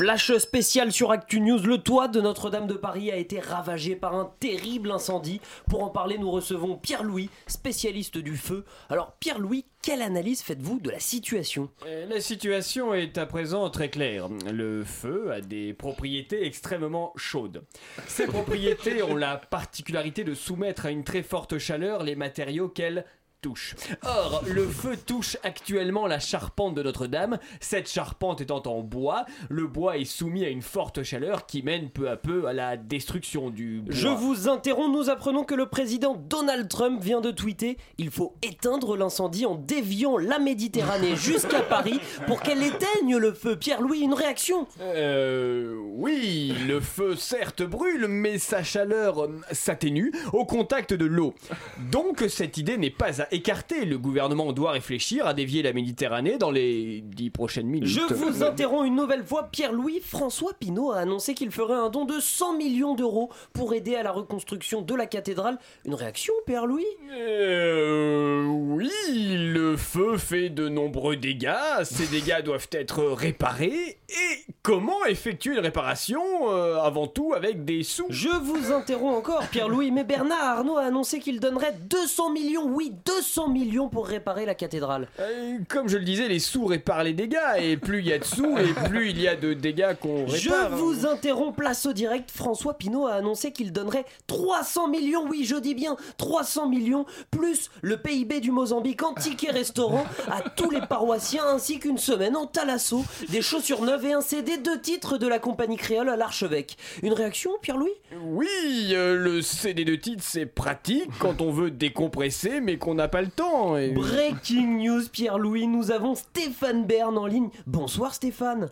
Flash spécial sur Actu News. Le toit de Notre-Dame de Paris a été ravagé par un terrible incendie. Pour en parler, nous recevons Pierre-Louis, spécialiste du feu. Alors, Pierre-Louis, quelle analyse faites-vous de la situation? Euh, La situation est à présent très claire. Le feu a des propriétés extrêmement chaudes. Ces propriétés ont la particularité de soumettre à une très forte chaleur les matériaux qu'elles touchent. Or, le feu touche actuellement la charpente de Notre-Dame. Cette charpente étant en bois, le bois est soumis à une forte chaleur qui mène peu à peu à la destruction du bois. Je vous interromps, nous apprenons que le président Donald Trump vient de tweeter Il faut éteindre l'incendie en déviant la Méditerranée jusqu'à Paris pour qu'elle éteigne le feu. Pierre-Louis, une réaction? Euh, oui, le feu certes brûle, mais sa chaleur s'atténue au contact de l'eau. Donc cette idée n'est pas à écarter. Le gouvernement doit réfléchir à dévier la Méditerranée dans les dix prochaines minutes. Je vous interromps une nouvelle fois. Pierre-Louis, François Pinault a annoncé qu'il ferait un don de 100 millions d'euros pour aider à la reconstruction de la cathédrale. Une réaction, Pierre-Louis? Euh, oui, le feu fait de nombreux dégâts. Ces dégâts doivent être réparés. Et comment effectuer une réparation Euh, Avant tout avec des sous? Je vous interromps encore, Pierre-Louis, mais Bernard Arnault a annoncé qu'il donnerait 200 millions, oui, 200 millions pour réparer la cathédrale. Euh, Comme je le disais, les sous réparent les dégâts. Et plus il y a de sous, et plus il y a de dégâts qu'on répare. Je vous interromps, place au direct. François Pinault a annoncé qu'il donnerait 300 millions, oui, je dis bien 300 millions, plus le PIB du Mozambique en tickets restaurant à tous les paroissiens, ainsi qu'une semaine en Thalasso, des chaussures neuves et un CD de titres de la compagnie créole à l'archevêque. Une réaction, Pierre-Louis? Oui, euh, le CD de titre c'est pratique quand on veut décompresser mais qu'on n'a pas le temps. et- Breaking news, Pierre-Louis, nous avons Stéphane Bern en ligne. Bonsoir Stéphane.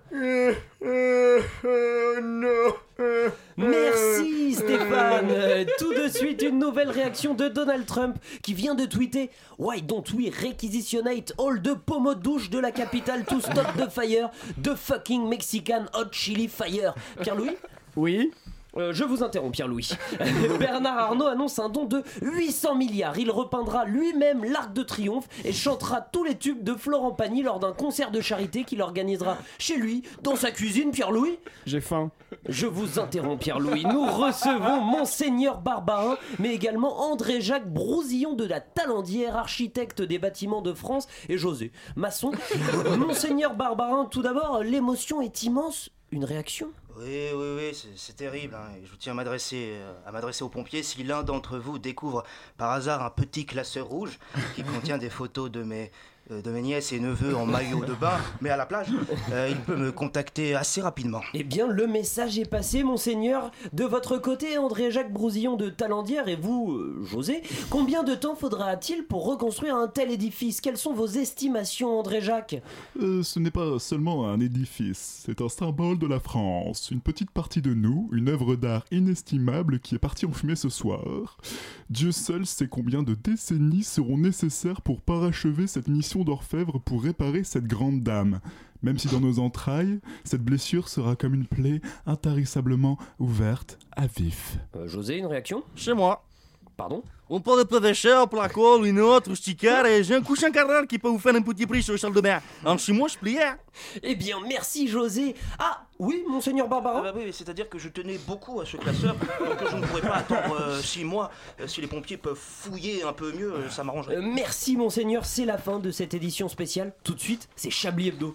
Merci Stéphane. Tout de suite une nouvelle réaction de Donald Trump qui vient de tweeter Why don't we requisitionate all the pommes de douche de la capitale to stop the fire, the fucking Mexican hot chili fire? Pierre-Louis? Oui euh, je vous interromps, Pierre-Louis. Bernard Arnault annonce un don de 800 milliards. Il repeindra lui-même l'Arc de Triomphe et chantera tous les tubes de Florent Pagny lors d'un concert de charité qu'il organisera chez lui, dans sa cuisine, Pierre-Louis. J'ai faim. Je vous interromps, Pierre-Louis. Nous recevons Monseigneur Barbarin, mais également André-Jacques Brousillon de la Talendière, architecte des bâtiments de France, et José, maçon. Monseigneur Barbarin, tout d'abord, l'émotion est immense. Une réaction? Oui, oui, oui, c'est- terrible. hein, Je tiens à m'adresser euh, à m'adresser aux pompiers. Si l'un d'entre vous découvre par hasard un petit classeur rouge qui contient des photos de mes, de mes nièces et neveux en maillot de bain, mais à la plage, euh, il peut me contacter assez rapidement. Eh bien, le message est passé, monseigneur. De votre côté, André-Jacques Brousillon de Talendière et vous, euh, José, combien de temps faudra-t-il pour reconstruire un tel édifice? Quelles sont vos estimations, André-Jacques? Euh, ce n'est pas seulement un édifice, c'est un symbole de la France, une petite partie de nous, une œuvre d'art inestimable qui est partie en fumée ce soir. Dieu seul sait combien de décennies seront nécessaires pour parachever cette mission d'orfèvre pour réparer cette grande dame. Même si dans nos entrailles, cette blessure sera comme une plaie intarissablement ouverte à vif. Euh, José, une réaction? Chez moi. Pardon? On parle de professeur, placol, une autre, sticker, et j'ai un cousin carrel qui peut vous faire un petit prix sur le salle de bain. En chez moi, je pliais. Eh bien, merci, José. Ah, oui, monseigneur Ah Barbarin bah oui, c'est-à-dire que je tenais beaucoup à ce classeur, donc je ne pourrais pas attendre euh, six mois. Euh, si les pompiers peuvent fouiller un peu mieux, euh, ça m'arrangerait. Euh, Merci, monseigneur. C'est la fin de cette édition spéciale. Tout de suite, c'est Chablis Hebdo.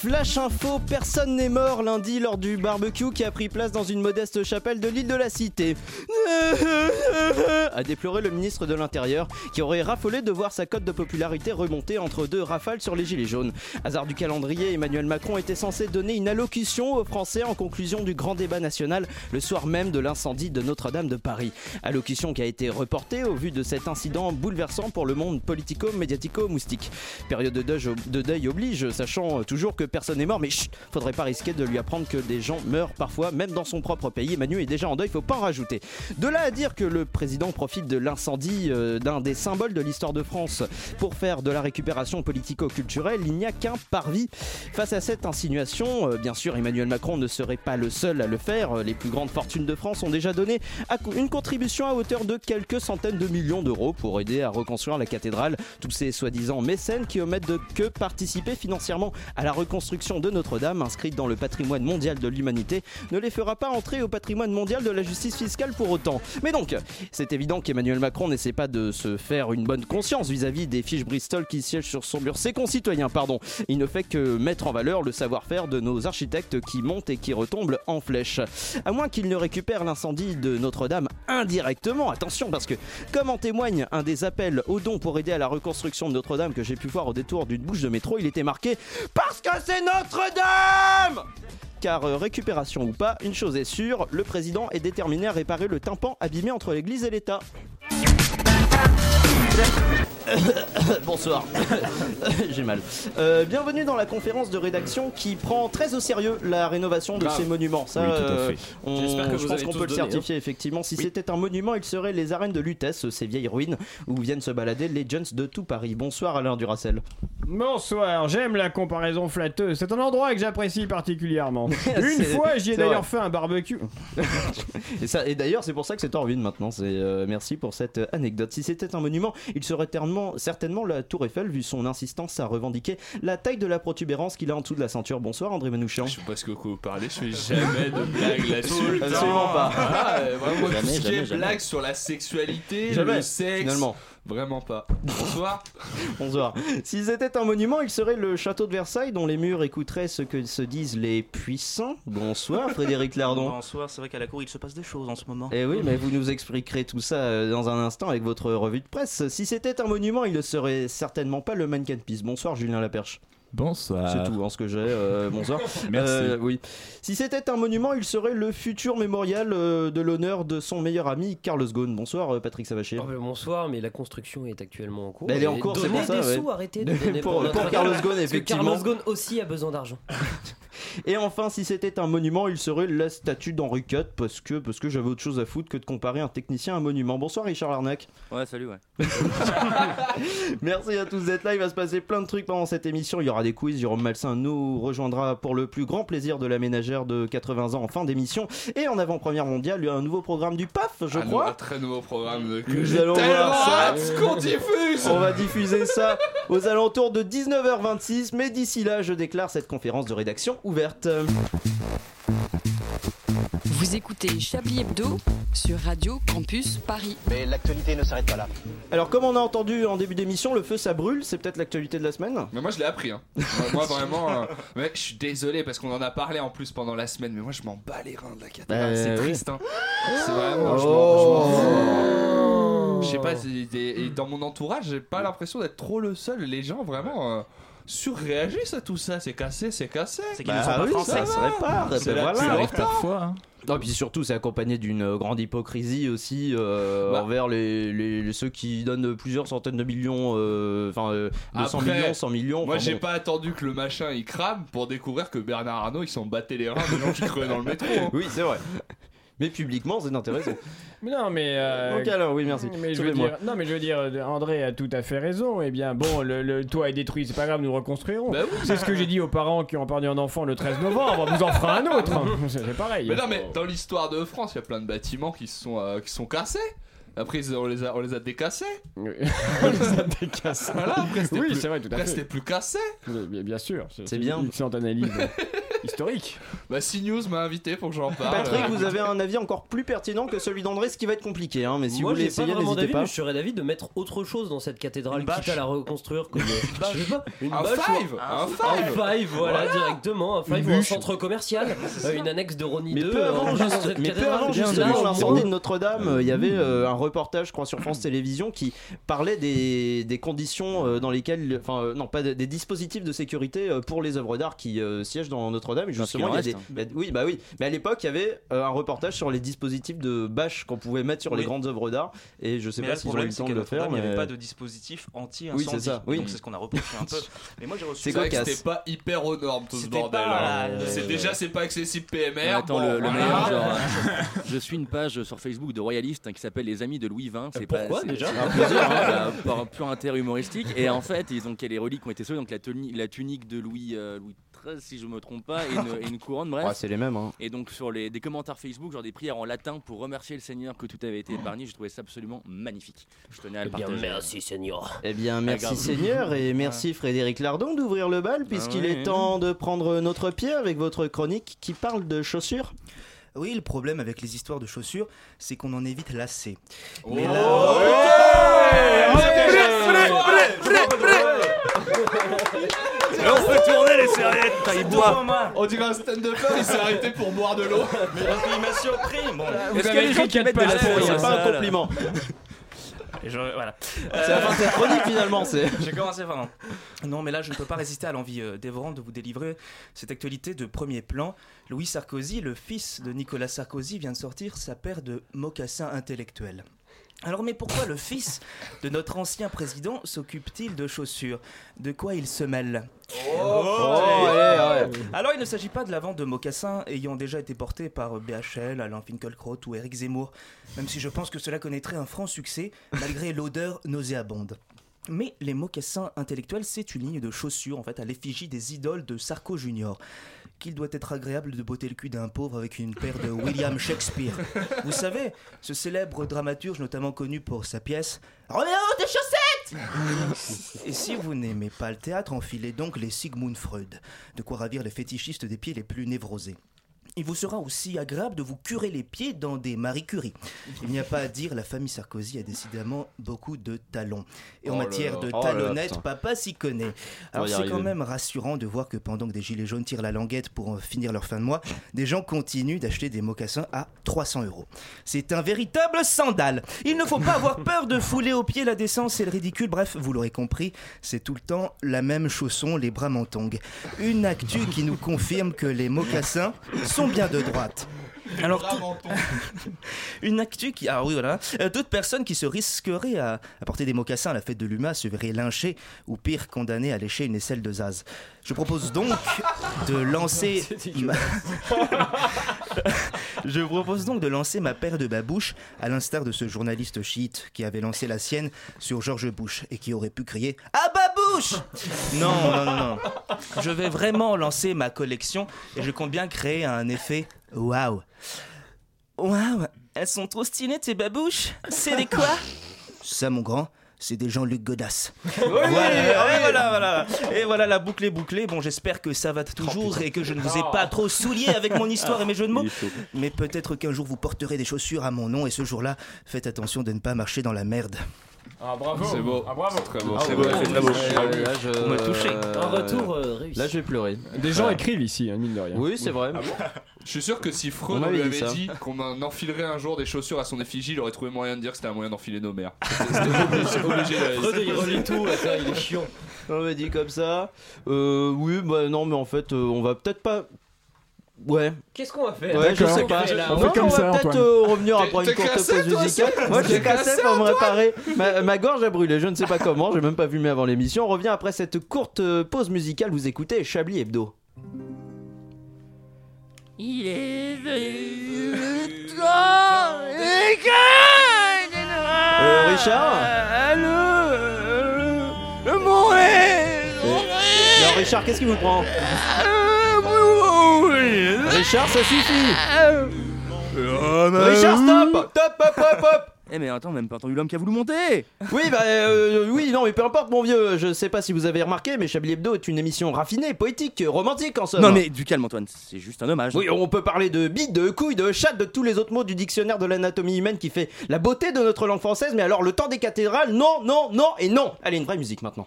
Flash info, personne n'est mort lundi lors du barbecue qui a pris place dans une modeste chapelle de l'île de la Cité. A déploré le ministre de l'Intérieur qui aurait raffolé de voir sa cote de popularité remonter entre deux rafales sur les gilets jaunes. Hasard du calendrier, Emmanuel Macron était censé donner une allocution aux Français en conclusion du grand débat national le soir même de l'incendie de Notre-Dame de Paris. Allocution qui a été reportée au vu de cet incident bouleversant pour le monde politico-médiatico-moustique. Période de deuil, de deuil oblige, sachant toujours que personne n'est morte, mais chut, faudrait pas risquer de lui apprendre que des gens meurent parfois, même dans son propre pays. Emmanuel est déjà en deuil, faut pas en rajouter. De là à dire que le président profite de l'incendie euh, d'un des symboles de l'histoire de France pour faire de la récupération politico-culturelle, il n'y a qu'un parvis. Face à cette insinuation, euh, bien sûr, Emmanuel Macron ne serait pas le seul à le faire. Les plus grandes fortunes de France ont déjà donné une contribution à hauteur de quelques centaines de millions d'euros pour aider à reconstruire la cathédrale. Tous ces soi-disant mécènes qui omettent de que participer financièrement à la reconstruction de Notre-Dame, inscrite dans le patrimoine mondial de l'humanité, ne les fera pas entrer au patrimoine mondial de la justice fiscale pour autant. Mais donc, c'est évident qu'Emmanuel Macron n'essaie pas de se faire une bonne conscience vis-à-vis des fiches Bristol qui siègent sur son mur. Ses concitoyens, pardon. Il ne fait que mettre en valeur le savoir-faire de nos architectes qui montent et qui retombent en flèche. À moins qu'il ne récupère l'incendie de Notre-Dame indirectement, attention, parce que comme en témoigne un des appels aux dons pour aider à la reconstruction de Notre-Dame que j'ai pu voir au détour d'une bouche de métro, il était marqué Parce que Notre-Dame car euh, récupération ou pas, une chose est sûre, le président est déterminé à réparer le tympan abîmé entre l'église et l'État. Bonsoir, j'ai mal. Euh, bienvenue dans la conférence de rédaction qui prend très au sérieux la rénovation de Grave. ces monuments. Ça, Oui, tout à euh, fait. on- J'espère que je vous pense qu'on tous peut le hein. certifier effectivement. Si c'était un monument, il serait les arènes de Lutèce, ces vieilles ruines où viennent se balader les Jones de tout Paris. Bonsoir Alain Duracel. Bonsoir, j'aime la comparaison flatteuse. C'est un endroit que j'apprécie particulièrement. Une C'est- fois, j'y ai c'est d'ailleurs fait un barbecue. Et, ça, et d'ailleurs, c'est pour ça que c'est en ruine maintenant. C'est, euh, merci pour cette anecdote. Si c'était un monument, il serait tellement, certainement la Tour Eiffel, vu son insistance à revendiquer la taille de la protubérance qu'il a en dessous de la ceinture. Bonsoir, André Manouchian. Je sais pas ce que vous parlez, je fais jamais de blagues là-dessus. Absolument pas. Ah, euh, vraiment, Jamais, tout ce qui jamais, est jamais. blagues sur la sexualité, Jamais, le sexe. finalement. Vraiment pas. Bonsoir. Bonsoir. Si c'était un monument, il serait le château de Versailles, dont les murs écouteraient ce que se disent les puissants. Bonsoir, Frédéric Lardon. Bonsoir, c'est vrai qu'à la cour il se passe des choses en ce moment. Eh oui, mais vous nous expliquerez tout ça euh, dans un instant avec votre revue de presse. Si c'était un monument, il ne serait certainement pas le Mannequin Peace. Bonsoir, Julien Laperche. Bonsoir. C'est tout, hein, ce que j'ai. euh, bonsoir. Merci. Euh, oui. Si c'était un monument, il serait le futur mémorial euh, de l'honneur de son meilleur ami Carlos Ghosn. Bonsoir, euh, Patrick Savachier. Oh, bonsoir, mais la construction est actuellement en cours. Bah, elle est en cours, c'est donnez pour ça, des ouais. sous, arrêtez de donner Pour- pour Carlos Ghosn, Parce que effectivement. Carlos Ghosn aussi a besoin d'argent. Et enfin, si c'était un monument, il serait la statue d'Henri IV parce que, parce que j'avais autre chose à foutre que de comparer un technicien à un monument. Bonsoir Richard Larnac. Ouais, salut, ouais. Merci à tous d'être là. Il va se passer plein de trucs pendant cette émission. Il y aura des quiz. Jérôme Malsain nous rejoindra pour le plus grand plaisir de la ménagère de 80 ans en fin d'émission. Et en avant-première mondiale, il y a un nouveau programme du PAF, je un, crois. un très nouveau programme de- que Nous allons tellement voir ça. hâte qu'on diffuse. On va diffuser ça aux alentours de 19h26. Mais d'ici là, je déclare cette conférence de rédaction ouverte. Vous écoutez Chablis Hebdo sur Radio Campus Paris. Mais l'actualité ne s'arrête pas là. Alors, comme on a entendu en début d'émission, le feu ça brûle. C'est peut-être l'actualité de la semaine. Mais moi je l'ai appris. Hein. Moi, moi, vraiment, euh, mais je suis désolé parce qu'on en a parlé en plus pendant la semaine. Mais moi je m'en bats les reins de la cathédrale. Bah, c'est oui. triste. Hein. C'est vraiment. je m'en- je Oh. fous. Je sais pas. et dans mon entourage, j'ai pas l'impression d'être trop le seul. Les gens vraiment. euh, surréagissent à tout ça, c'est cassé, c'est cassé. C'est qu'ils Bah ne sont pas oui, français. ça se répare. C'est ben la- voilà. Ça arrive parfois. hein. Non, puis surtout, c'est accompagné d'une euh, grande hypocrisie aussi euh, Bah. envers les, les- les- ceux qui donnent plusieurs centaines de millions, euh, enfin euh, 200 Après, millions, 100 millions. Moi j'ai bon. pas attendu que le machin il crame pour découvrir que Bernard Arnault ils s'en battait les reins des gens qui crevaient dans le métro. hein. Oui, c'est vrai. Mais publiquement, c'est intéressant. Non, mais. euh, Donc alors, oui, merci. Mais je veux dire, non, mais je veux dire, euh, André a tout à fait raison. Eh bien, bon, le, le toit est détruit, c'est pas grave, nous reconstruirons. Bah oui. C'est ce que j'ai dit aux parents qui ont perdu un enfant le 13 novembre. On vous en fera un autre. C'est pareil. Mais non mais dans l'histoire de France il y a plein de bâtiments qui sont, euh, qui sont cassés. Après on les a, on les a décassés. on les a décassés. Voilà, après c'était Oui, plus, c'est vrai, tout à après, fait. c'était plus cassé. Bien, bien sûr. C'est bien. Une excellente analyse historique. Bah CNews m'a invité pour que j'en parle. Patrick, vous avez un avis encore plus pertinent que celui d'André, ce qui va être compliqué. Hein, mais si Moi, vous voulez essayer, n'hésitez pas. mais je serais d'avis de mettre autre chose dans cette cathédrale, Une bâche. quitte à la reconstruire comme je sais pas, une Un bâche five, un un five. five, voilà, directement, un five ou un centre commercial, euh, une annexe de Rony Mais 2 peu avant, euh, juste- dans cette mais peu avant justement l'incendie de Notre-Dame, euh, il y avait euh, un reportage, je crois, sur France Télévisions qui parlait des, des conditions euh, dans lesquelles, enfin, euh, non, pas des, des dispositifs de sécurité euh, pour les œuvres d'art qui euh, siègent dans Notre-Dame. Notre-Dame. Et Parce justement, qu'il en il y a reste, des- il y a- oui, bah oui. Mais à l'époque, il y avait euh, un reportage sur les dispositifs de bâche qu'on pouvait mettre sur les grandes œuvres d'art. Et je sais mais pas le s'ils ont eu le c'est temps de le faire. Il n'y avait pas de dispositif anti-incendie. Oui, c'est ça, oui. Donc c'est ce qu'on a reproché un peu. Mais moi, j'ai reçu. C'est que c'était pas hyper aux normes tout ce bordel. hein. euh, C'est déjà c'est pas accessible PMR. Attends, le, meilleur, genre, je, suis une page sur Facebook de royalistes hein, qui s'appelle Les Amis de Louis XX. C'est pas- déjà c'est un plaisir, hein, bah, Par un pur intérêt humoristique. Et en fait, ils ont les reliques ont été sauvées. Donc la tunique de Louis, euh, Louis Si je me trompe pas, et une, et une couronne, bref. Ouais, c'est les mêmes. hein. Et donc sur les, des commentaires Facebook, genre des prières en latin pour remercier le Seigneur que tout avait été épargné, j'ai trouvé ça absolument magnifique. Je tenais à le Eh bien, partager. merci Seigneur. Eh bien, merci. Seigneur et merci Frédéric Lardon d'ouvrir le bal puisqu'il ouais. est temps de prendre notre pied avec votre chronique qui parle de chaussures. Oui, le problème avec les histoires de chaussures, c'est qu'on en est vite lassé. Oh, Mais ouais. On peut tourner les serviettes, il boit. On dirait un stand-upper, il s'est arrêté pour boire de l'eau. Il m'a surpris. Bon, Est-ce qu'il y a des gens qui mettent de la C'est pas un compliment. Et je- voilà. C'est la fin de cette chronique finalement. C'est. J'ai commencé vraiment. Non, mais là, je ne peux pas résister à l'envie euh, dévorante de vous délivrer cette actualité de premier plan. Louis Sarkozy, le fils de Nicolas Sarkozy, vient de sortir sa paire de mocassins intellectuels. Alors, mais pourquoi le fils de notre ancien président s'occupe-t-il de chaussures? De quoi il se mêle? Oh, ouais. Alors, il ne s'agit pas de la vente de mocassins ayant déjà été portés par BHL, Alain Finkielkraut ou Eric Zemmour, même si je pense que cela connaîtrait un franc succès malgré l'odeur nauséabonde. Mais les mocassins intellectuels, c'est une ligne de chaussures en fait à l'effigie des idoles de Sarko Junior. Qu'il doit être agréable de botter le cul d'un pauvre avec une paire de William Shakespeare. Vous savez, ce célèbre dramaturge notamment connu pour sa pièce Roméo tes chaussettes Et si vous n'aimez pas le théâtre, enfilez donc les Sigmund Freud, de quoi ravir les fétichistes des pieds les plus névrosés. Il vous sera aussi agréable de vous curer les pieds dans des Marie Curie. Il n'y a pas à dire, la famille Sarkozy a décidément beaucoup de talons. Et en Oh matière de Oh talonnette, papa s'y connaît. Alors c'est quand même rassurant de voir que pendant que des gilets jaunes tirent la languette pour euh, finir leur fin de mois, des gens continuent d'acheter des mocassins à 300 euros. C'est un véritable sandal. Il ne faut pas avoir peur de fouler aux pieds la décence et le ridicule. Bref, vous l'aurez compris, c'est tout le temps la même chausson, les bras mentong. Une actu qui nous confirme que les mocassins sont bien de droite. Alors, tout- une actu qui. Ah oui, voilà. Euh, toute personne qui se risquerait à, à porter des mocassins à la fête de l'UMA se verrait lynchée ou pire condamnée à lécher une aisselle de Zaz. Je propose donc de lancer. ma- Je propose donc de lancer ma paire de babouches, à l'instar de ce journaliste chiite qui avait lancé la sienne sur George Bush et qui aurait pu crier Ah Non, non, non, non. Je vais vraiment lancer ma collection et je compte bien créer un effet waouh. Waouh, elles sont trop stylées tes babouches. C'est des quoi? Ça, mon grand. C'est des Jean-Luc Godasses. voilà, ouais, voilà, voilà. Et voilà, la boucle est bouclée. Bon, j'espère que ça va toujours et que je ne vous ai pas trop souillé avec mon histoire et mes jeux de mots. Mais peut-être qu'un jour vous porterez des chaussures à mon nom et ce jour-là, faites attention de ne pas marcher dans la merde. Ah bravo C'est beau. Ah bravo Très beau. Ah, C'est beau. c'est très beau. Là, je- me touchez. euh, Un retour euh, réussi. Là, je vais pleurer. Des gens Ouais. écrivent ici, hein, mine de rien. Oui, c'est vrai. Je suis sûr que si Freud On lui dit avait ça. dit qu'on en enfilerait un jour des chaussures à son effigie, il aurait trouvé moyen de dire que c'était un moyen d'enfiler nos mères. C'était obligé, Freud, il relit tout, ça, il est chiant. On m'a dit comme ça. Euh, oui, bah non, mais en fait, euh, on va peut-être pas. Ouais. Qu'est-ce qu'on va faire Ouais, je sais pas. On fait là. On Non, fait comme on ça, va peut-être euh, revenir après une courte pause musicale. Moi, j'ai cassé pour me réparer. Ma, ma gorge a brûlé, je ne sais pas comment, j'ai même pas fumé avant l'émission. On revient après cette courte euh, pause musicale. Vous écoutez Chablis Hebdo. Il est venu le temps Euh, Richard Le monde est- Non, Richard, qu'est-ce qui vous prend? Richard, ça suffit Richard, stop Top, hop, hop, hop Eh mais attends, on a même pas entendu l'homme qui a voulu monter Oui, bah euh, oui, non, mais peu importe, mon vieux. Je sais pas si vous avez remarqué, mais Chablis Hebdo est une émission raffinée, poétique, romantique en somme. Non mais du calme Antoine, c'est juste un hommage. Oui, on peut parler de bite, de couilles, de chatte, de tous les autres mots du dictionnaire de l'anatomie humaine qui fait la beauté de notre langue française, mais alors le temps des cathédrales, non, non, non et non Allez, une vraie musique maintenant.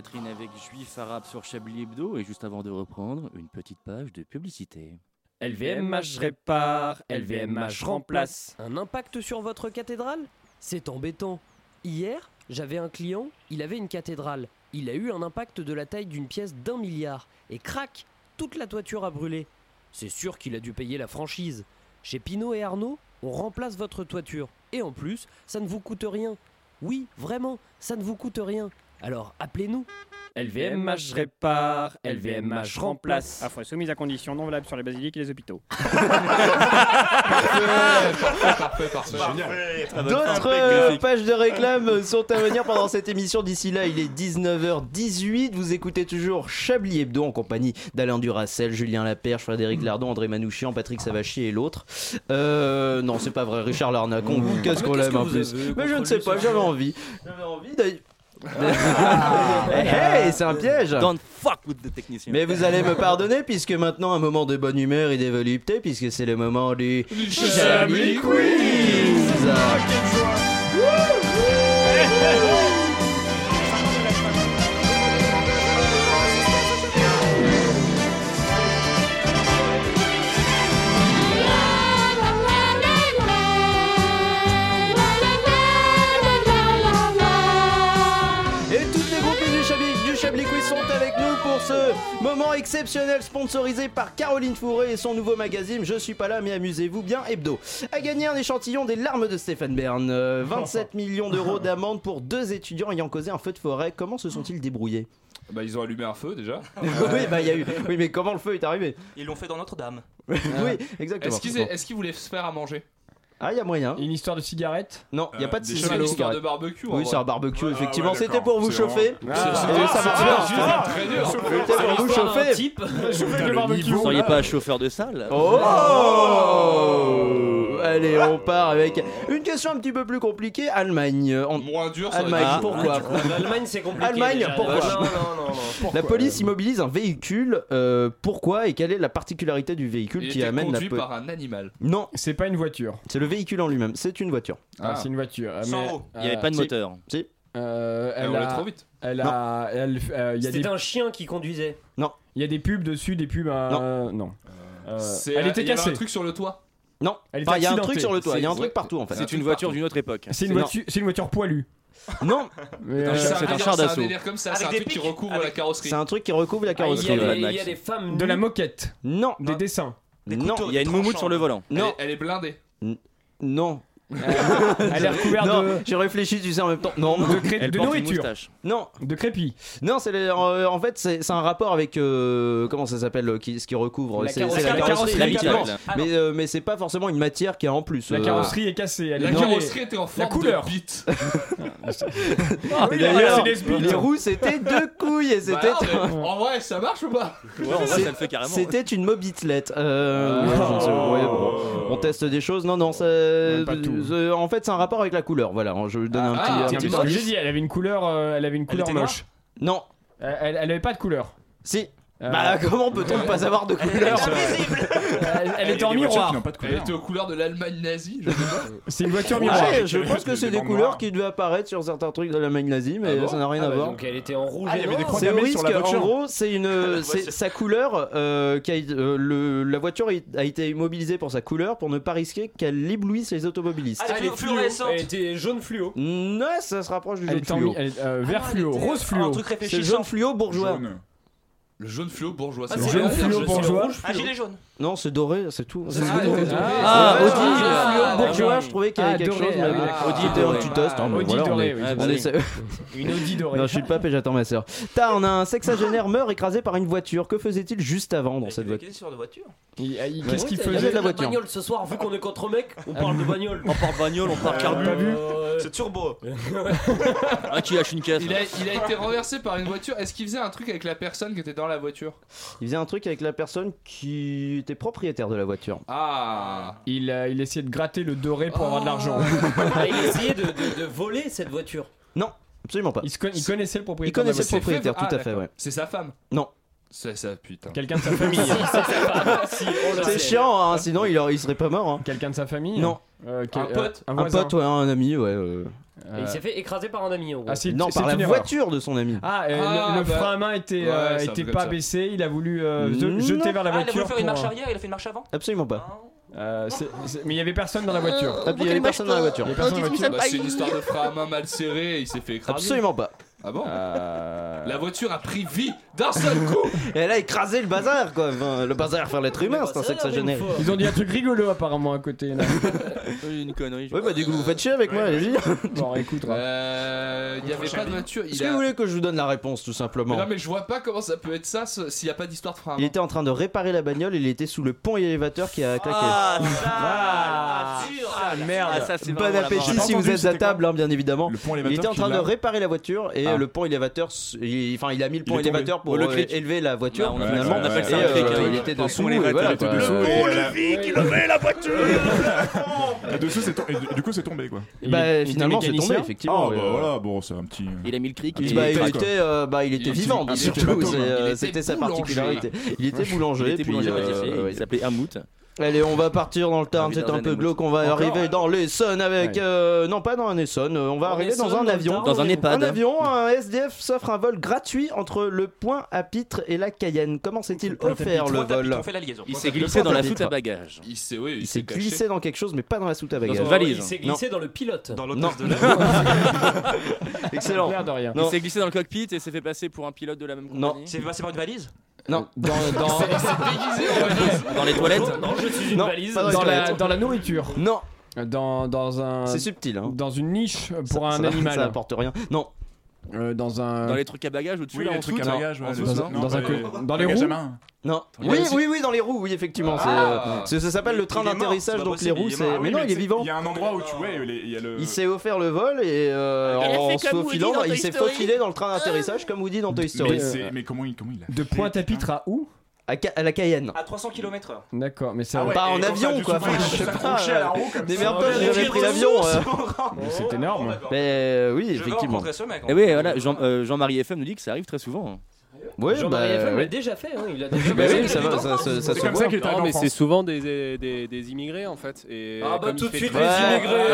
Avec Juif arabe sur Chablis Hebdo et juste avant de reprendre, une petite page de publicité. LVMH répare, LVMH remplace. Un impact sur votre cathédrale? C'est embêtant. Hier, j'avais un client, il avait une cathédrale. Il a eu un impact de la taille d'une pièce d'un milliard. Et crac, toute la toiture a brûlé. C'est sûr qu'il a dû payer la franchise. Chez Pinot et Arnaud, on remplace votre toiture. Et en plus, ça ne vous coûte rien. Oui, vraiment, ça ne vous coûte rien. Alors appelez-nous. LVMH répare, LVMH remplace. Offre soumise à conditions non valables sur les basiliques et les hôpitaux. parfait, parfait. D'autres euh, pages de réclame sont à venir pendant cette émission. D'ici là, il est 19h18. Vous écoutez toujours Chablis Hebdo en compagnie d'Alain Duracel, Julien Laperche, Frédéric Lardon, André Manouchian, Patrick Savachier et l'autre. Euh, non, c'est pas vrai. Richard Larnacon, qu'est-ce qu'on l'aime en plus Mais je ne sais pas, j'avais envie. J'avais envie d'ailleurs. Hey, hey, c'est un piège. Don't fuck with the technicien. Mais vous allez me pardonner puisque maintenant un moment de bonne humeur et de volupté puisque c'est le moment du Quiz ce moment exceptionnel sponsorisé par Caroline Fourré et son nouveau magazine Je suis pas là mais amusez-vous bien hebdo. A gagné un échantillon des larmes de Stéphane Bern. Euh, 27 millions d'euros d'amende pour deux étudiants ayant causé un feu de forêt. Comment se sont-ils débrouillés? Bah, ils ont allumé un feu déjà. Oui, bah il y a eu. Oui, mais comment le feu est arrivé? Ils l'ont fait dans Notre-Dame. Oui, exactement. Est-ce qu'ils est-ce qu'ils voulaient se faire à manger? Ah, il y a moyen. Une histoire de cigarette Non, il n'y a Euh, pas de des cigarette. chamallows. Histoire de barbecue, Oui, c'est un barbecue, Ouais, effectivement. ouais, C'était pour vous C'est chauffer. C'est- ça c'est- c'est- c'est très dur. C'était pour vous chauffer. Chauffer le barbecue. Vous seriez pas chauffeur de salle Oh Allez, on part avec une question un petit peu plus compliquée. Allemagne. En... Moins dur, ça va Allemagne, être- pourquoi L'Allemagne, c'est compliqué. Allemagne, déjà. pourquoi Non, non, non, non. La police immobilise un véhicule. euh, pourquoi et quelle est la particularité du véhicule Il qui était amène la conduit police par un animal. Non, C'est pas une voiture. c'est le véhicule en lui-même. C'est une voiture. Ah, c'est une voiture. euh, Sans mais, eau. Il n'y avait euh, pas de si. moteur. Si. euh, Elle a, trop vite. elle a, elle, euh, il y a des, C'était un chien qui conduisait. Non, il y a des pubs dessus, des pubs. euh, non. Euh, C'est- elle était il y avait cassée. un truc sur le toit. Non. Elle est Enfin, il y a un truc sur le toit. Il y a un C'est- truc partout en fait. C'est une voiture d'une autre époque. C'est une voiture, c'est une voiture poilue. Non, Mais, Attends, euh, c'est un char d'assaut. C'est un c'est un truc qui recouvre avec- la carrosserie. c'est un truc qui recouvre la Ah, il, y carrosserie. a ouais. des, il y a des femmes. de la moquette, Non, des dessins. Des non, Il y a une moumoute sur le volant. Elle non, est- Elle est blindée. non. Euh, elle est recouverte de. J'ai tu sais, en même temps. Non, de, cré... de nourriture. Non. De crépi. Non, c'est euh, en fait, c'est un rapport avec. Euh, comment ça s'appelle. Ce qui recouvre. C'est la, carrosserie. Ah, mais c'est pas forcément une matière qui a en plus. La carrosserie est cassée. La carrosserie était en forme la couleur. Ah, de bite. les roues, c'était bah, deux couilles. C'était. En vrai, ça marche ou pas en vrai, ça le fait carrément. C'était une mobitelette. Ah. On teste des choses. Non, non, ça. Pas tout. Euh, en fait, c'est un rapport avec la couleur. Voilà, hein, je donne un ah, petit. Ah, un petit j'ai dit, elle avait une couleur, euh, elle avait une couleur était moche. Non, Elle, elle avait pas de couleur. si, euh, bah comment peut-on pas avoir de couleur Elle, elle était en miroir. Elle était aux couleurs de l'Allemagne nazie. je sais pas. C'est une voiture miroir. Je pense que c'est des couleurs qui devaient apparaître sur certains trucs de l'Allemagne nazie, mais ah ça n'a rien ah à bah voir. Donc elle était en rouge. Ah, il y avait des croix C'est en gros, c'est une, sa couleur, euh, qui euh, la voiture a été immobilisée pour sa couleur pour ne pas risquer qu'elle éblouisse les automobilistes. Elle est fluorescente. Elle était jaune fluo. Non, ça se rapproche du jaune fluo. vert fluo, rose fluo. Un truc C'est jaune fluo bourgeois. Le jaune fluo bourgeois. Ah, c'est le jaune fluo bourgeois. Ah, gilet jaune. Non, c'est doré, c'est tout. Ah, Odile tu vois, je trouvais qu'il y avait ah, quelque chose. Odile, tu tostes. Odile doré, Une Odile dorée. Non, je suis le pape et j'attends ma soeur. Tarn, un sexagénaire meurt écrasé par une voiture. Que faisait-il juste avant dans cette voiture Il sur la voiture. Qu'est-ce qu'il faisait de la voiture bagnole ce soir, vu qu'on est contre mec, on parle de bagnole. On parle bagnole, on parle euh, carbu. Euh, c'est turbo. Ah, qui lâche une caisse. Il a été renversé par une voiture. Est-ce qu'il faisait un truc avec la personne qui était dans la voiture? Il faisait un truc avec la personne qui propriétaire de la voiture. Ah Il, euh, il essayait de gratter le doré pour avoir de oh. l'argent. Ah, il essayait de, voler cette voiture. Non, absolument pas. Il, il connaissait le propriétaire. de la connaissait le propriétaire, ah, tout à fait, ouais. C'est sa femme Non. C'est ça, putain. Quelqu'un de sa famille. Si. C'est chiant, hein, sinon il, aurait- il serait pas mort. hein. Quelqu'un de sa famille. Non. Euh, un pote Un, Un pote, ouais, un ami, ouais. Euh. Il euh. s'est fait écraser par un ami en gros. Ah, c'est- non, c'est une voiture de son ami. Ah, euh, le, ah, bah. frein à main était, euh, pas baissé, il a voulu euh, hmm. jeter vers la Ah, il a voulu faire une marche arrière, il a fait une marche avant Absolument pas. mais il y avait personne dans la voiture. Ah, il y avait personne dans la voiture. Il y avait personne dans la voiture. Bah, c'est une histoire de frein à main mal serrée et il s'est fait écraser. Absolument pas. Ah bon. Euh. La voiture a pris vie d'un seul coup Et Elle a écrasé le bazar, quoi. Le bazar faire l'être humain, c'est un sexagénaire. Ils ont dit un truc rigolo apparemment à côté. Là. une connerie. Oui, bah du coup, vous faites chier avec moi, allez-y. Bon, écoute. Euh, il n'y avait pas de voiture. Est-ce que vous voulez que je vous donne la réponse, tout simplement Non, mais je vois pas comment ça peut être ça s'il n'y a pas d'histoire de frein. Il était en train de réparer la bagnole, il était sous le pont élévateur qui a claqué. Ah, ah ça, ah, merde ah, ça, Bon appétit si vous êtes à table, hein, bien évidemment. Il était en train de réparer la voiture et Hein. le pont élévateur. Il, enfin, il a mis le pont élévateur pour euh, élever la voiture. Bah, finalement, on appelle ça euh, un. Euh, il était dessous. Le le levait la voiture. Du coup, c'est tombé quoi. Bah, finalement, c'est tombé effectivement. Ah, bah voilà, bon, c'est un petit. Il a mis le cric. Il bah, était bah, vivant, surtout. Hein. C'était sa particularité. Il était boulanger. Il s'appelait Hamout. Allez, on va partir dans le Tarn, c'est un peu glauque. On va arriver dans l'Essonne avec. Euh, non, pas dans un Essonne, euh, on va arriver dans un avion. Dans un EHPAD. Un avion, un SDF s'offre un vol gratuit entre le point à Pitre et la Cayenne. Comment s'est-il offert le vol. Il s'est glissé dans la soute à bagages. Il s'est oui, glissé dans quelque chose, mais pas dans la soute à bagages. Dans valise. Il s'est glissé dans le pilote. Dans l'hôtesse de l'avion. Excellent. Il s'est glissé dans le cockpit et s'est fait passer pour un pilote de la même compagnie. Non, s'est fait une valise non. Dans, les toilettes Non. Dans, la, nourriture Non. Dans, dans un. C'est subtil. Hein. Dans une niche pour un animal. Ça apporte rien. Non. Euh, dans un dans les trucs à bagages au-dessus oui, là, les dans, un, dans, un dans les roues. non. Oui oui oui dans les roues oui effectivement euh, ça s'appelle le train d'atterrissage donc les roues c'est mais non il est vivant. il y a un endroit où tu vois il s'est offert le vol et euh, en, se faufilant il s'est faufilé dans le train d'atterrissage comme vous dit dans Toy Story. mais comment il de Pointe-à-Pitre à où? À, la Cayenne. À 300 km/h. D'accord, mais ça. Ah ouais, pas en avion, quoi. Enfin, je sais pas. Des meilleurs potes, j'avais pris l'avion. Hein. C'est énorme. Mais euh, oui, effectivement. Et eh oui, voilà, euh, Jean-Marie FM nous dit que ça arrive très souvent. Hein. Oui, Jean-Marie bah, l'a déjà fait. Hein, il a déjà bah fait oui, ça, va, ça, comme. Ça non, mais c'est souvent des, des, des, des, immigrés en fait. Et ah bah tout de suite les immigrés.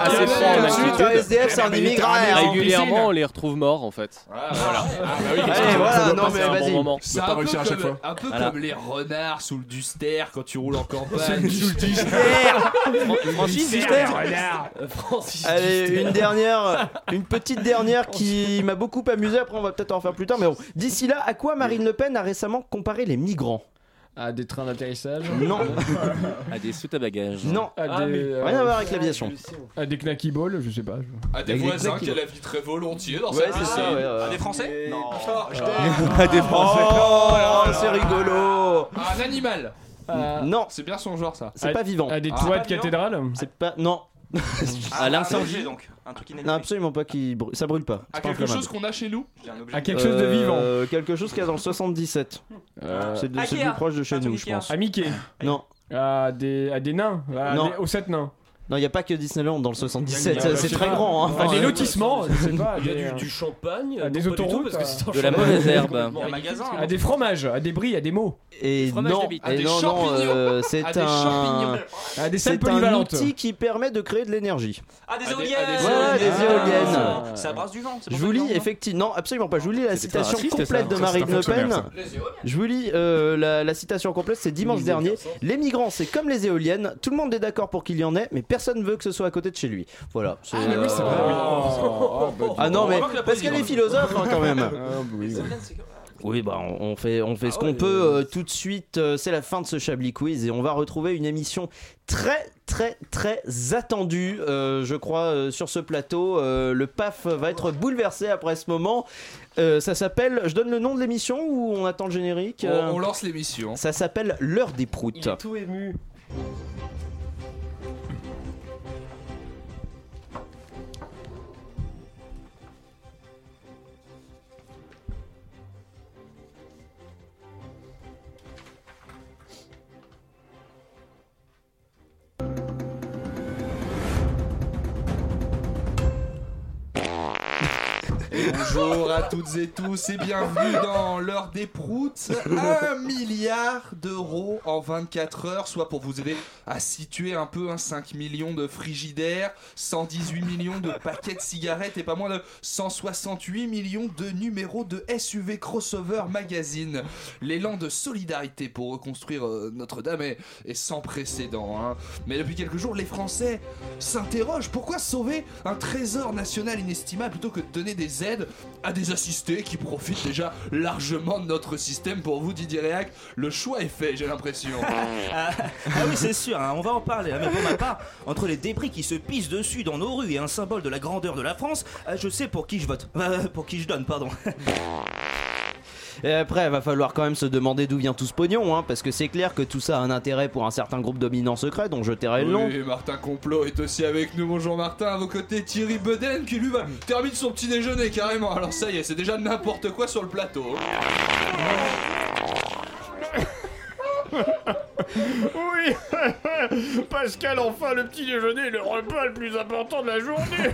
assez fort en SDF, c'est un immigré. Régulièrement, on les retrouve morts en fait. Voilà. Eh, non mais vas-y. C'est un peu comme les renards sous le Duster quand tu roules en campagne. Sous le Duster. Francis Duster. Euh, Allez, une dernière, une petite dernière qui m'a beaucoup amusé. Après, on va peut-être en faire plus tard, mais d'ici là, à quoi Marine Le Pen a récemment comparé les migrants À des trains d'atterrissage Non. À des soutes à bagages. Non. À Ah, des, euh, Rien à voir avec l'aviation. À des knacky balls, je sais pas. À des Avec des voisins qui qu'elle vont. inviterait volontiers dans Ouais, sa c'est piscine. ça, ouais, euh. Ah, des Français Non. À des Français. Oh, c'est rigolo. Un animal. Non. C'est bien son genre ça. C'est pas vivant. À des Ah. toits de cathédrale C'est pas. Non. Ah, un objet, donc. Un truc Non, inanimé. absolument pas qui brûle. Ça brûle pas. À pas quelque chose qu'on a chez nous. À quelque chose de vivant. Euh, quelque chose qu'il y a dans le 77. Euh, c'est plus proche de chez nous, je pense. À Mickey Non. À des, à des nains à Non. des- Aux sept nains Non, il n'y a pas que Disneyland dans le 77. Il y a- C'est c'est très grand. hein. Des Enfin, lotissements. Il y a du, du champagne, à des autoroutes, parce que c'est De la mauvaise herbe. Il y a un magasin. À des fromages, à des bris, à des mots. Et non, et des non, non, champignons. euh, c'est À des un, c'est un outil qui permet de créer de l'énergie. Ah, des Ah, éoliennes ah, des éoliennes. Ah, Ça brasse du vent. c'est Je vous lis non, effectivement, non, absolument pas. Je vous lis la citation complète de Ça, Marine c'est Le Pen. Je vous lis euh, la, la citation complète, c'est dimanche dernier. Les migrants, c'est comme les éoliennes. Tout le monde est d'accord pour qu'il y en ait, mais personne ne veut que ce soit à côté de chez lui. Voilà. c'est, mais oui, c'est vrai, oui. Oh, Ah non, mais parce qu'elle est positive. philosophe hein, quand même. Ah, bah oui. Bah on fait, on fait ce qu'on ouais, peut euh, euh, tout de suite. euh, c'est la fin de ce Chablis Quiz et on va retrouver une émission très, très, très attendue, euh, je crois, euh, sur ce plateau. Euh, le PAF va être bouleversé après ce moment. Euh, ça s'appelle. Je donne le nom de l'émission ou on attend le générique On, Euh, on lance l'émission. Ça s'appelle L'heure des Il proutes. est tout ému. Bonjour à toutes et tous et bienvenue dans l'heure des proutes. Un milliard d'euros en 24 heures, soit pour vous aider à situer un peu un 5 millions de frigidaires, 118 millions de paquets de cigarettes et pas moins de 168 millions de numéros de SUV crossover magazine. L'élan de solidarité pour reconstruire euh, Notre-Dame est, est sans précédent. hein. Mais depuis quelques jours, les Français s'interrogent pourquoi sauver un trésor national inestimable plutôt que de donner des à des assistés qui profitent déjà largement de notre système. Pour vous, Didier Réac, le choix est fait, j'ai l'impression. Ah, ah oui, c'est sûr, hein, on va en parler. hein, mais pour ma part, entre les débris qui se pissent dessus dans nos rues et un symbole de la grandeur de la France, euh, je sais pour qui je vote. Euh, pour qui je donne, pardon. Et après, il va falloir quand même se demander d'où vient tout ce pognon, hein, parce que c'est clair que tout ça a un intérêt pour un certain groupe dominant secret dont je tairai le nom. Oui, Martin Complot est aussi avec nous. Bonjour Martin, à vos côtés Thierry Beden qui lui va termine son petit déjeuner carrément. Alors ça y est, c'est déjà n'importe quoi sur le plateau. Oui Pascal, enfin, le petit déjeuner est le repas le plus important de la journée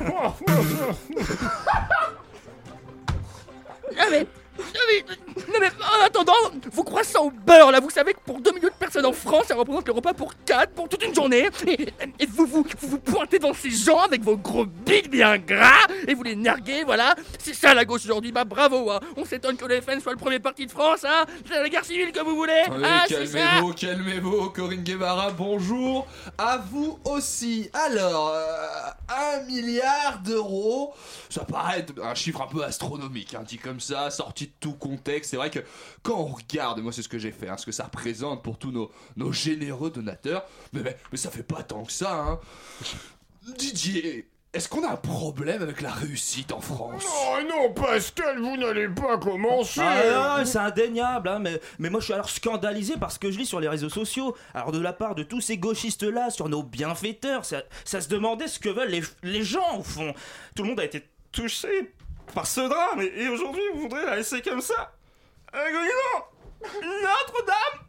Ah mais, ah mais, non mais en attendant, vos croissants au beurre là, vous savez que pour 2 millions de personnes en France, ça représente le repas pour 4 pour toute une journée. Et, et vous, vous, vous vous pointez devant ces gens avec vos gros bigs bien gras et vous les narguez, voilà. C'est ça la gauche aujourd'hui, bah bravo, hein. On s'étonne que le FN soit le premier parti de France, hein. C'est la guerre civile que vous voulez, Oui, ah calmez-vous, calmez-vous, Corinne Guevara, bonjour à vous aussi. Alors, euh, un milliard d'euros, ça paraît être un chiffre un peu astronomique, hein, dit comme ça, sorti de tout contexte. C'est vrai que quand on regarde, moi c'est ce que j'ai fait, hein, ce que ça représente pour tous nos, nos généreux donateurs, mais, mais, mais ça fait pas tant que ça. Hein. Didier, est-ce qu'on a un problème avec la réussite en France? Oh non, Pascal, vous n'allez pas commencer Ah, non, c'est indéniable, hein, mais, mais moi je suis alors scandalisé parce que je lis sur les réseaux sociaux, alors de la part de tous ces gauchistes-là, sur nos bienfaiteurs, ça, ça se demandait ce que veulent les, les gens au fond. Tout le monde a été touché par ce drame, et, aujourd'hui vous voudrez la laisser comme ça. Notre-Dame.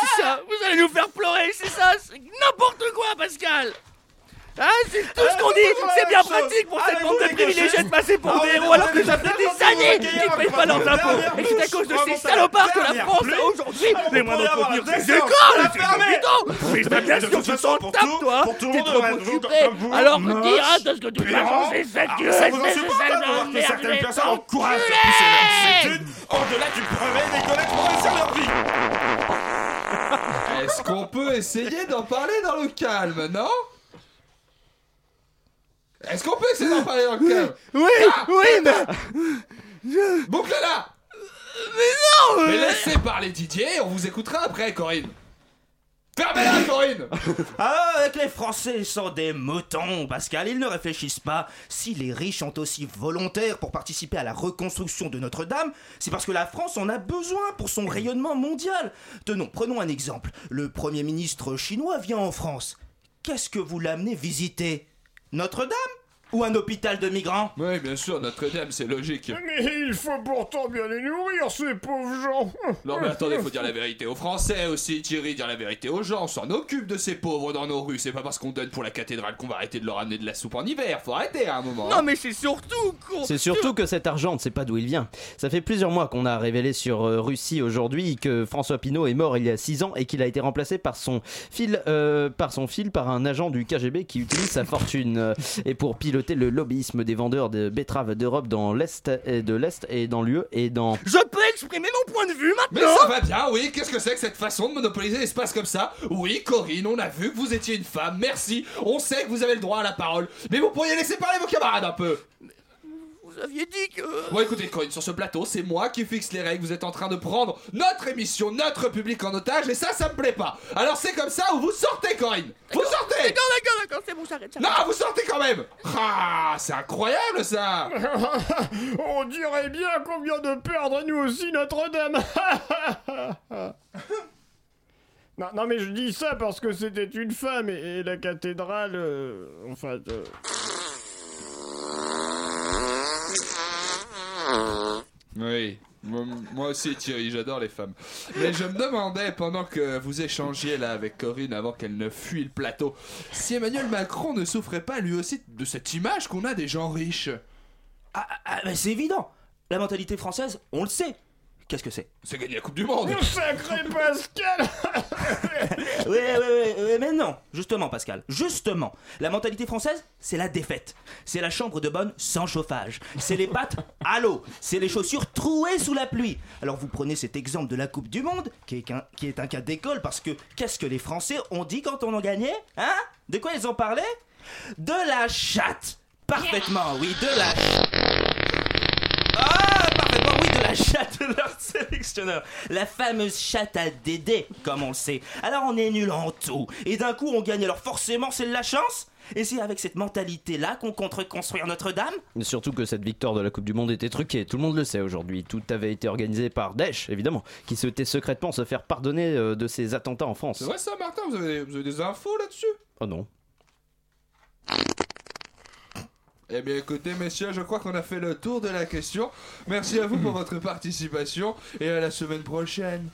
C'est ça, vous allez nous faire pleurer, c'est ça, n'importe quoi, Pascal Hein, c'est tout ce qu'on dit, c'est bien pratique pour cette bande de privilégiés de passer pour des héros alors que ça fait des années qu'ils ne payent pas leurs impôts. Et c'est à cause de ces salopards que la France a aujourd'hui les moyens d'entretenir ses écoles, c'est putain Mais ta bien sûr, tu t'en tapes, toi. T'es trop occupé. Alors dis-moi de ce que tu vas changer cette gueule c'est pas certaines personnes encouragent à pousser études au-delà du brevet des collèges pour réussir leur vie. Est-ce qu'on peut essayer d'en parler dans le calme, non Est-ce qu'on peut essayer d'en parler dans le Oui, oui, mais... Boucle là Mais non Mais laissez parler Didier, on vous écoutera après, Corinne. Fermez-la, Corinne Ah, avec les Français sont des moutons, Pascal, ils ne réfléchissent pas. Si les riches sont aussi volontaires pour participer à la reconstruction de Notre-Dame, c'est parce que la France en a besoin pour son rayonnement mondial. Tenons, prenons un exemple. Le Premier ministre chinois vient en France. Qu'est-ce que vous l'amenez visiter? Notre-Dame Ou un hôpital de migrants Oui, bien sûr, Notre-Dame, c'est logique. Mais il faut pourtant bien les nourrir, ces pauvres gens. Non mais attendez, faut dire la vérité aux Français aussi, Thierry, dire la vérité aux gens, on s'en occupe de ces pauvres dans nos rues, c'est pas parce qu'on donne pour la cathédrale qu'on va arrêter de leur amener de la soupe en hiver, faut arrêter à un moment. Non mais c'est surtout con. C'est surtout que cet argent, on ne sait pas d'où il vient. Ça fait plusieurs mois qu'on a révélé sur euh, Russie aujourd'hui que François Pinault est mort il y a 6 ans et qu'il a été remplacé par son fil, euh, par son fil, par un agent du KGB qui utilise sa fortune euh, et pour piloter le lobbyisme des vendeurs de betteraves d'Europe dans l'est et de l'est et dans l'UE et dans. Je peux exprimer mon point de vue Mais maintenant ça va bien, oui, qu'est-ce que c'est que cette façon de monopoliser l'espace comme ça? Oui, Corinne, on a vu que vous étiez une femme, merci, on sait que vous avez le droit à la parole, mais vous pourriez laisser parler vos camarades un peu Vous aviez dit que... Bon écoutez Corinne, sur ce plateau, c'est moi qui fixe les règles, vous êtes en train de prendre notre émission, notre public en otage, et ça, ça me plaît pas Alors c'est comme ça ou vous sortez Corinne Vous sortez D'accord, d'accord, d'accord, c'est bon, j'arrête, j'arrête. Non, vous sortez quand même Ah, c'est incroyable ça On dirait bien qu'on vient de perdre nous aussi Notre-Dame. non, non, mais je dis ça parce que c'était une femme et, et la cathédrale, euh, enfin. euh, Oui, moi, aussi Thierry, j'adore les femmes. Mais je me demandais pendant que vous échangiez là avec Corinne avant qu'elle ne fuit le plateau, si Emmanuel Macron ne souffrait pas lui aussi de cette image qu'on a des gens riches? Ah, ah, mais c'est évident La mentalité française, on le sait. Qu'est-ce que c'est C'est gagner la Coupe du Monde sacré Pascal Oui, oui, oui, mais non, justement, Pascal, justement. La mentalité française, c'est la défaite. C'est la chambre de bonne sans chauffage. C'est les pattes à l'eau. C'est les chaussures trouées sous la pluie. Alors vous prenez cet exemple de la Coupe du Monde, qui est, qu'un- qui est un cas d'école, parce que qu'est-ce que les Français ont dit quand on en gagnait Hein? De quoi ils ont parlé De la chatte Parfaitement, oui, de la ah, oui, de la chatte de leur sélectionneur. La fameuse chatte à Dédé, comme on le sait. Alors on est nul en tout. Et d'un coup, on gagne. Alors forcément, c'est de la chance. Et c'est avec cette mentalité-là qu'on compte reconstruire Notre-Dame Surtout que cette victoire de la Coupe du Monde était truquée, tout le monde le sait aujourd'hui. Tout avait été organisé par Daesh, évidemment, qui souhaitait secrètement se faire pardonner euh, de ses attentats en France. C'est vrai ça Martin, vous avez, vous avez des infos là-dessus? Oh non. Eh bien écoutez messieurs, je crois qu'on a fait le tour de la question. Merci à vous pour votre participation et à la semaine prochaine.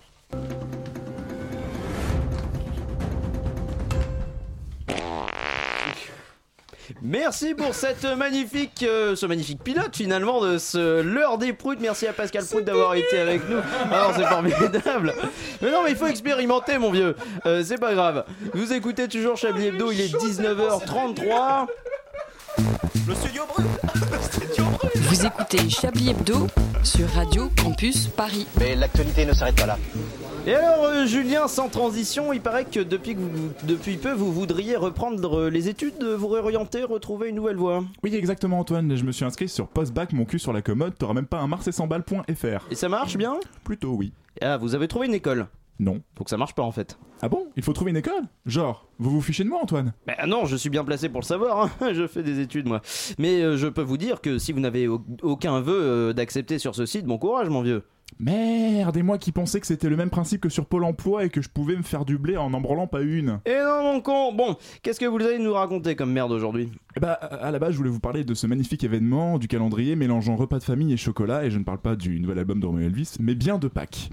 Merci pour cette magnifique, euh, ce magnifique pilote finalement de ce l'heure des proutes. Merci à Pascal Prout d'avoir été avec nous. Alors c'est formidable. Mais non mais il faut expérimenter mon vieux. Euh, c'est pas grave. Vous écoutez toujours Chablis Hebdo, il est 19h33. Le studio brûle Le studio brûle Vous écoutez Chablis Hebdo sur Radio Campus Paris. Mais l'actualité ne s'arrête pas là. Et alors euh, Julien, sans transition, il paraît que depuis, que vous- depuis peu vous voudriez reprendre les études, vous réorienter, retrouver une nouvelle voie. Oui, exactement, Antoine. Je me suis inscrit sur Postbac, mon cul sur la commode. T'auras même pas un mars et 100 balles.fr. Et ça marche bien? Plutôt oui. Ah, vous avez trouvé une école Non. Faut que ça marche pas en fait. Ah bon? Il faut trouver une école? Genre, vous vous fichez de moi, Antoine? Bah non, je suis bien placé pour le savoir, hein. je fais des études moi. Mais euh, je peux vous dire que si vous n'avez au- aucun vœu euh, d'accepter sur ce site, bon courage mon vieux. Merde, et moi qui pensais que c'était le même principe que sur Pôle emploi et que je pouvais me faire du blé en en branlant pas une. Et non mon con Bon, qu'est-ce que vous allez nous raconter comme merde aujourd'hui? Eh bah, à la base, je voulais vous parler de ce magnifique événement, du calendrier mélangeant repas de famille et chocolat, et je ne parle pas du nouvel album de Romeo Elvis, mais bien de Pâques.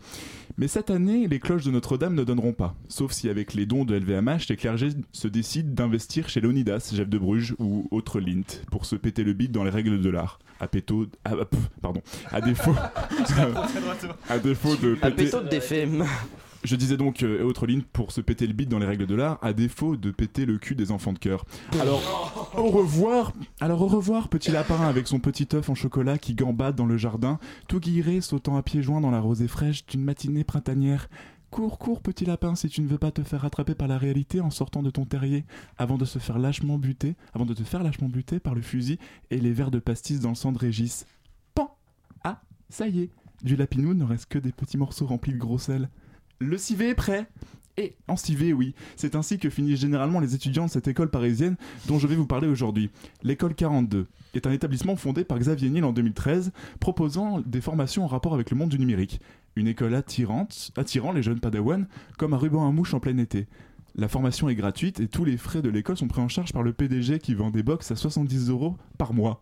Mais cette année, les cloches de Notre-Dame ne donneront pas, sauf si avec les dons de LVMH, les clergés se décident d'investir chez Leonidas, Jeff de Bruges ou autre Lint, pour se péter le bide dans les règles de l'art. À péto... ah, pardon. À défaut... à défaut de À péter... Je disais donc, euh, et autre ligne, pour se péter le bide dans les règles de l'art, à défaut de péter le cul des enfants de cœur. Alors, au revoir, alors au revoir, petit lapin avec son petit œuf en chocolat qui gambade dans le jardin, tout guilleré sautant à pieds joints dans la rosée fraîche d'une matinée printanière. Cours, cours, petit lapin, si tu ne veux pas te faire rattraper par la réalité en sortant de ton terrier, avant de se faire lâchement buter, avant de te faire lâchement buter par le fusil et les verres de pastis dans le sang de Régis. Pan Ah, ça y est, Du lapinou ne reste que des petits morceaux remplis de gros sel. Le civet est prêt et en civet, oui, c'est ainsi que finissent généralement les étudiants de cette école parisienne dont je vais vous parler aujourd'hui. L'école 42 est un établissement fondé par Xavier Niel en 2013, proposant des formations en rapport avec le monde du numérique. Une école attirante, attirant les jeunes padawans comme un ruban à mouche en plein été. La formation est gratuite et tous les frais de l'école sont pris en charge par le PDG qui vend des box à 70 euros par mois.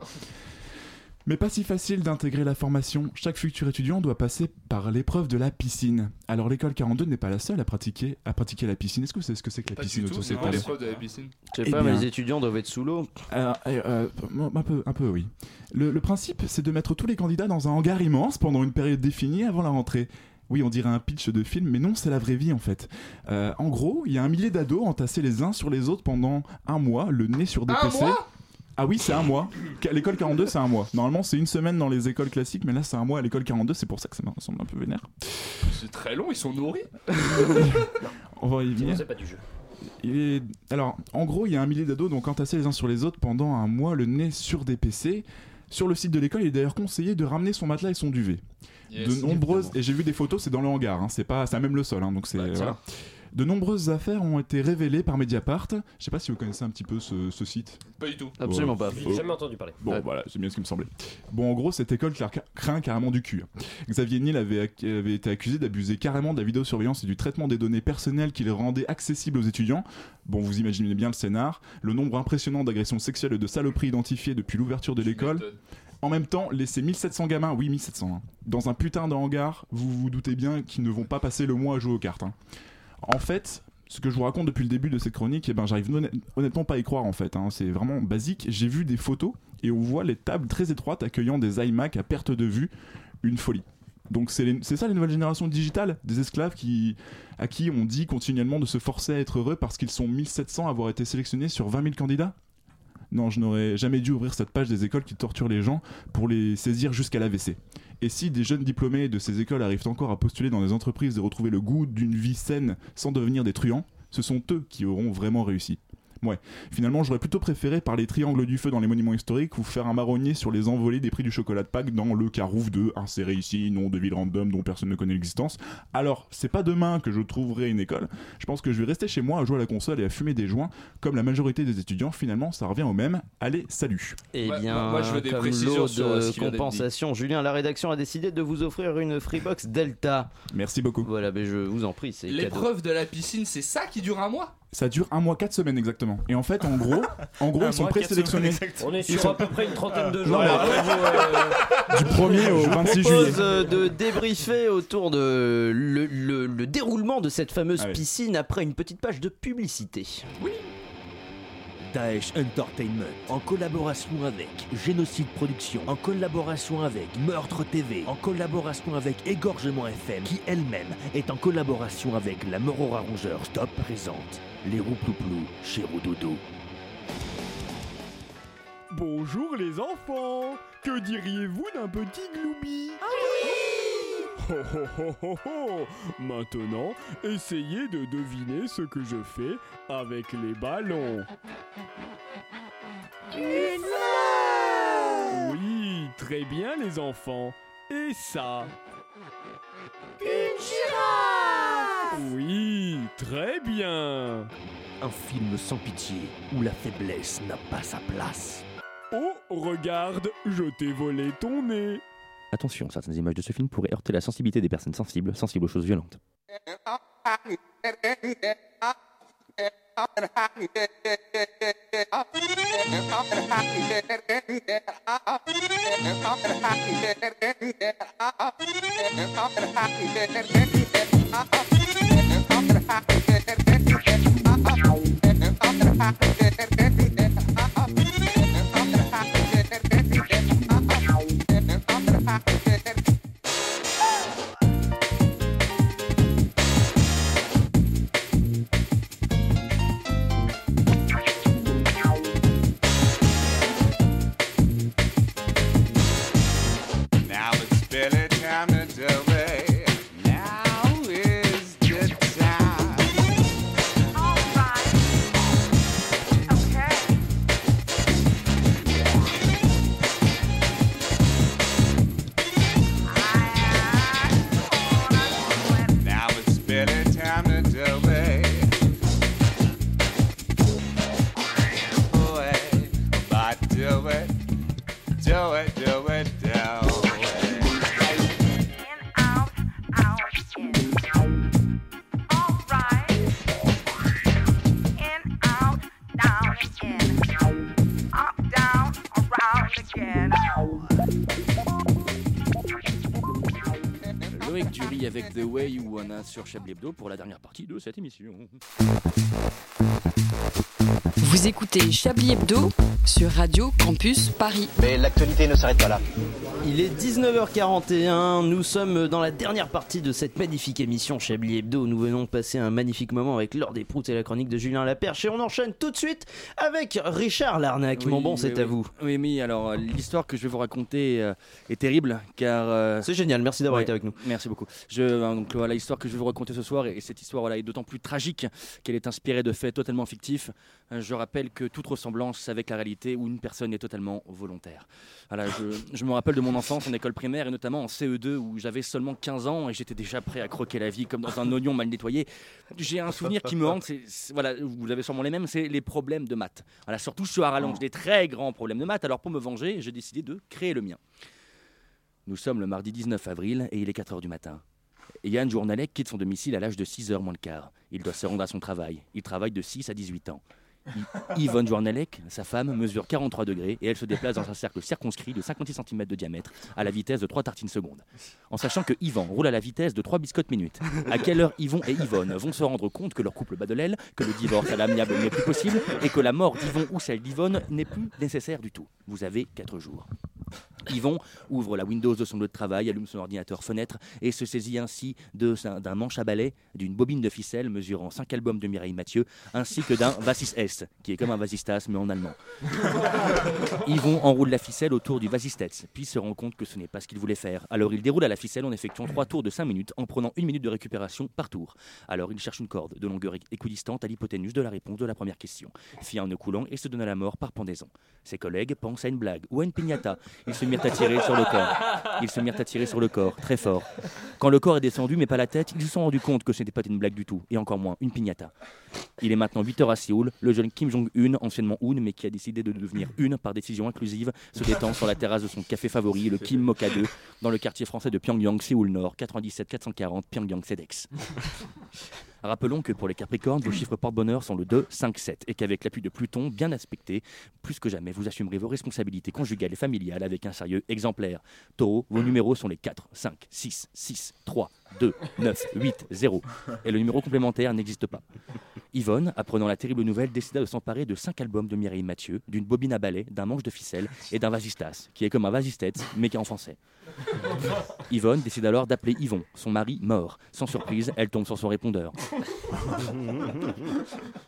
Mais pas si facile d'intégrer la formation. Chaque futur étudiant doit passer par l'épreuve de la piscine. Alors l'école 42 n'est pas la seule à pratiquer, à pratiquer la piscine. Est-ce que vous savez ce que c'est que la Pas piscine tout, non, l'épreuve de la piscine. Je sais Eh pas, mais les étudiants doivent être sous l'eau. euh, euh, euh, un, peu, un peu, oui. Le, le principe, c'est de mettre tous les candidats dans un hangar immense pendant une période définie avant la rentrée. Oui, on dirait un pitch de film, mais non, c'est la vraie vie en fait. Euh, en gros, il y a un millier d'ados entassés les uns sur les autres pendant un mois, le nez sur des Un PC. mois? Ah oui, c'est un mois. L'école 42, c'est un mois. Normalement, c'est une semaine dans les écoles classiques, mais là, c'est un mois à l'école 42, c'est pour ça que ça me semble un peu vénère. C'est très long, ils sont nourris. On va y venir. c'est pas du jeu. Et alors, en gros, il y a un millier d'ados donc entassés les uns sur les autres pendant un mois, le nez sur des PC. Sur le site de l'école, il est d'ailleurs conseillé de ramener son matelas et son duvet. Yes, de nombreuses évidemment. et j'ai vu des photos, c'est dans le hangar, hein, c'est pas, c'est à même le sol, hein, donc c'est Bah, voilà. De nombreuses affaires ont été révélées par Mediapart. Je sais pas si vous connaissez un petit peu ce, ce site. Pas du tout. Absolument pas. J'ai jamais entendu parler. Bon, voilà, c'est bien ce qui me semblait. Bon, en gros, cette école craint carrément du cul. Xavier Niel avait été accusé d'abuser carrément de la vidéosurveillance et du traitement des données personnelles qu'il rendait accessibles aux étudiants. Bon, vous imaginez bien le scénar. Le nombre impressionnant d'agressions sexuelles et de saloperies identifiées depuis l'ouverture de l'école. En même temps, laisser 1700 gamins, oui 1700, hein, dans un putain de hangar, vous vous doutez bien qu'ils ne vont pas passer le mois à jouer aux cartes. hein. En fait, ce que je vous raconte depuis le début de cette chronique, eh ben, j'arrive honn- honnêtement pas à y croire en fait. hein. C'est vraiment basique. J'ai vu des photos et on voit les tables très étroites accueillant des iMac à perte de vue. Une folie. Donc c'est ça les nouvelles générations digitales? Des esclaves à qui on dit continuellement de se forcer à être heureux parce qu'ils sont 1700 à avoir été sélectionnés sur 20 000 candidats? Non, je n'aurais jamais dû ouvrir cette page des écoles qui torturent les gens pour les saisir jusqu'à l'AVC. Et si des jeunes diplômés de ces écoles arrivent encore à postuler dans des entreprises et retrouver le goût d'une vie saine sans devenir des truands, ce sont eux qui auront vraiment réussi. Ouais, finalement, j'aurais plutôt préféré parler triangle du feu dans les monuments historiques ou faire un marronnier sur les envolées des prix du chocolat de Pâques dans le carouf de insérer ici nom de ville random dont personne ne connaît l'existence. Alors, c'est pas demain que je trouverai une école. Je pense que je vais rester chez moi à jouer à la console et à fumer des joints comme la majorité des étudiants. Finalement, ça revient au même. Allez, salut. Eh Ouais, bien, moi- moi, je veux des comme précisions sur, euh, ce compensation, Julien, la rédaction a décidé de vous offrir une Freebox Delta. Merci beaucoup. Voilà, mais je vous en prie, c'est. L'épreuve de la piscine, c'est ça qui dure un mois? Ça dure un mois, quatre semaines exactement. Et en fait, en gros, en gros, Un ils sont présélectionnés. On est sur sont- à peu près une trentaine de Non, jours. mais- Après, vous, euh, Du 1er au Je vous 26 propose juillet. euh, de débriefer autour de le, le- le déroulement de cette fameuse Ah oui. piscine après une petite page de publicité. Daesh Entertainment, en collaboration avec Génocide Production, en collaboration avec Meurtre TV, en collaboration avec Égorgement FM, qui elle-même est en collaboration avec la Morora Rongeur Stop, présente les Rouplouplou chez Roudoudou. Bonjour les enfants. Que diriez-vous d'un petit gloubi? Ho, ho, ho, ho, ho. Maintenant, essayez de deviner ce que je fais avec les ballons. Oui, très bien les enfants. Et ça Une girafe Oui, très bien. Un film sans pitié où la faiblesse n'a pas sa place. Oh, regarde, je t'ai volé ton nez. Attention, certaines images de ce film pourraient heurter la sensibilité des personnes sensibles, sensibles aux choses violentes. sur Chablis Hebdo pour la dernière partie de cette émission. Vous écoutez Chablis Hebdo sur Radio Campus Paris. Mais l'actualité ne s'arrête pas là. Il est 19h41, nous sommes dans la dernière partie de cette magnifique émission Chablis Hebdo. Nous venons de passer un magnifique moment avec Laure Desproutes et la chronique de Julien Laperche et on enchaîne tout de suite avec Richard Larnac. Mon bon, c'est oui, à oui. vous. Oui, oui, alors euh, l'histoire que je vais vous raconter euh, est terrible car. euh, C'est génial, merci d'avoir ouais, été avec nous. Merci beaucoup. Je, donc voilà, l'histoire que je vais vous raconter ce soir et, et cette histoire voilà, est d'autant plus tragique qu'elle est inspirée de faits totalement fictifs. Euh, Je rappelle que toute ressemblance avec la réalité où une personne est totalement volontaire. Voilà, je, je me rappelle de mon enfance en école primaire et notamment en CE2 où j'avais seulement 15 ans et j'étais déjà prêt à croquer la vie comme dans un oignon mal nettoyé. J'ai un souvenir qui me hante, c'est, voilà, vous avez sûrement les mêmes, c'est les problèmes de maths. Voilà, surtout sur à rallonge, des très grands problèmes de maths. Alors pour me venger, j'ai décidé de créer le mien. Nous sommes le mardi 19 avril et il est 4h du matin. Yann Journalek quitte son domicile à l'âge de 6h moins le quart. Il doit se rendre à son travail. Il travaille de 6 à 18 ans. Yvonne Journalek, sa femme, mesure 43 degrés et elle se déplace dans un cercle circonscrit de 56 cm de diamètre à la vitesse de 3 tartines secondes. En sachant que Yvan roule à la vitesse de 3 biscottes minutes. À quelle heure Yvon et Yvonne vont se rendre compte que leur couple bat de l'aile, que le divorce à l'amiable n'est plus possible et que la mort d'Yvon ou celle d'Yvonne n'est plus nécessaire du tout Vous avez 4 jours. Yvon ouvre la Windows de son lieu de travail, allume son ordinateur fenêtre et se saisit ainsi d'un manche à balai, d'une bobine de ficelle mesurant 5 albums de Mireille Mathieu, ainsi que d'un Vassis S, qui est comme un Vasistas mais en allemand. Yvon enroule la ficelle autour du Vasistets, puis se rend compte que ce n'est pas ce qu'il voulait faire. Alors il déroule à la ficelle en effectuant trois tours de 5 minutes, en prenant une minute de récupération par tour. Alors il cherche une corde de longueur équ- équidistante à l'hypoténuse de la réponse de la première question. Fit un nœud coulant et se donne à la mort par pendaison. Ses collègues pensent à une blague ou à une. Ils se mirent à tirer sur le corps. Ils se mirent à tirer sur le corps, très fort. Quand le corps est descendu, mais pas la tête, ils se sont rendus compte que ce n'était pas une blague du tout, et encore moins une piñata. Il est maintenant 8h à Séoul. Le jeune Kim Jong-un, anciennement Un, mais qui a décidé de devenir une par décision inclusive, se détend sur la terrasse de son café favori, le Kim Mocha 2, dans le quartier français de Pyongyang, Séoul Nord, 97 440 Pyongyang Sedex. Rappelons que pour les Capricornes, vos chiffres porte-bonheur sont le 2, 5, 7 et qu'avec l'appui de Pluton bien aspecté, plus que jamais, vous assumerez vos responsabilités conjugales et familiales avec un sérieux exemplaire. Taureau, vos numéros sont les 4, 5, 6, 6, 3, 2, 9, 8, 0. Et le numéro complémentaire n'existe pas. Yvonne, apprenant la terrible nouvelle, décida de s'emparer de 5 albums de Mireille Mathieu, d'une bobine à balai, d'un manche de ficelle et d'un vasistas, qui est comme un vasistets, mais qui est en français. Yvonne décide alors d'appeler Yvon, son mari mort. Sans surprise, elle tombe sur son répondeur.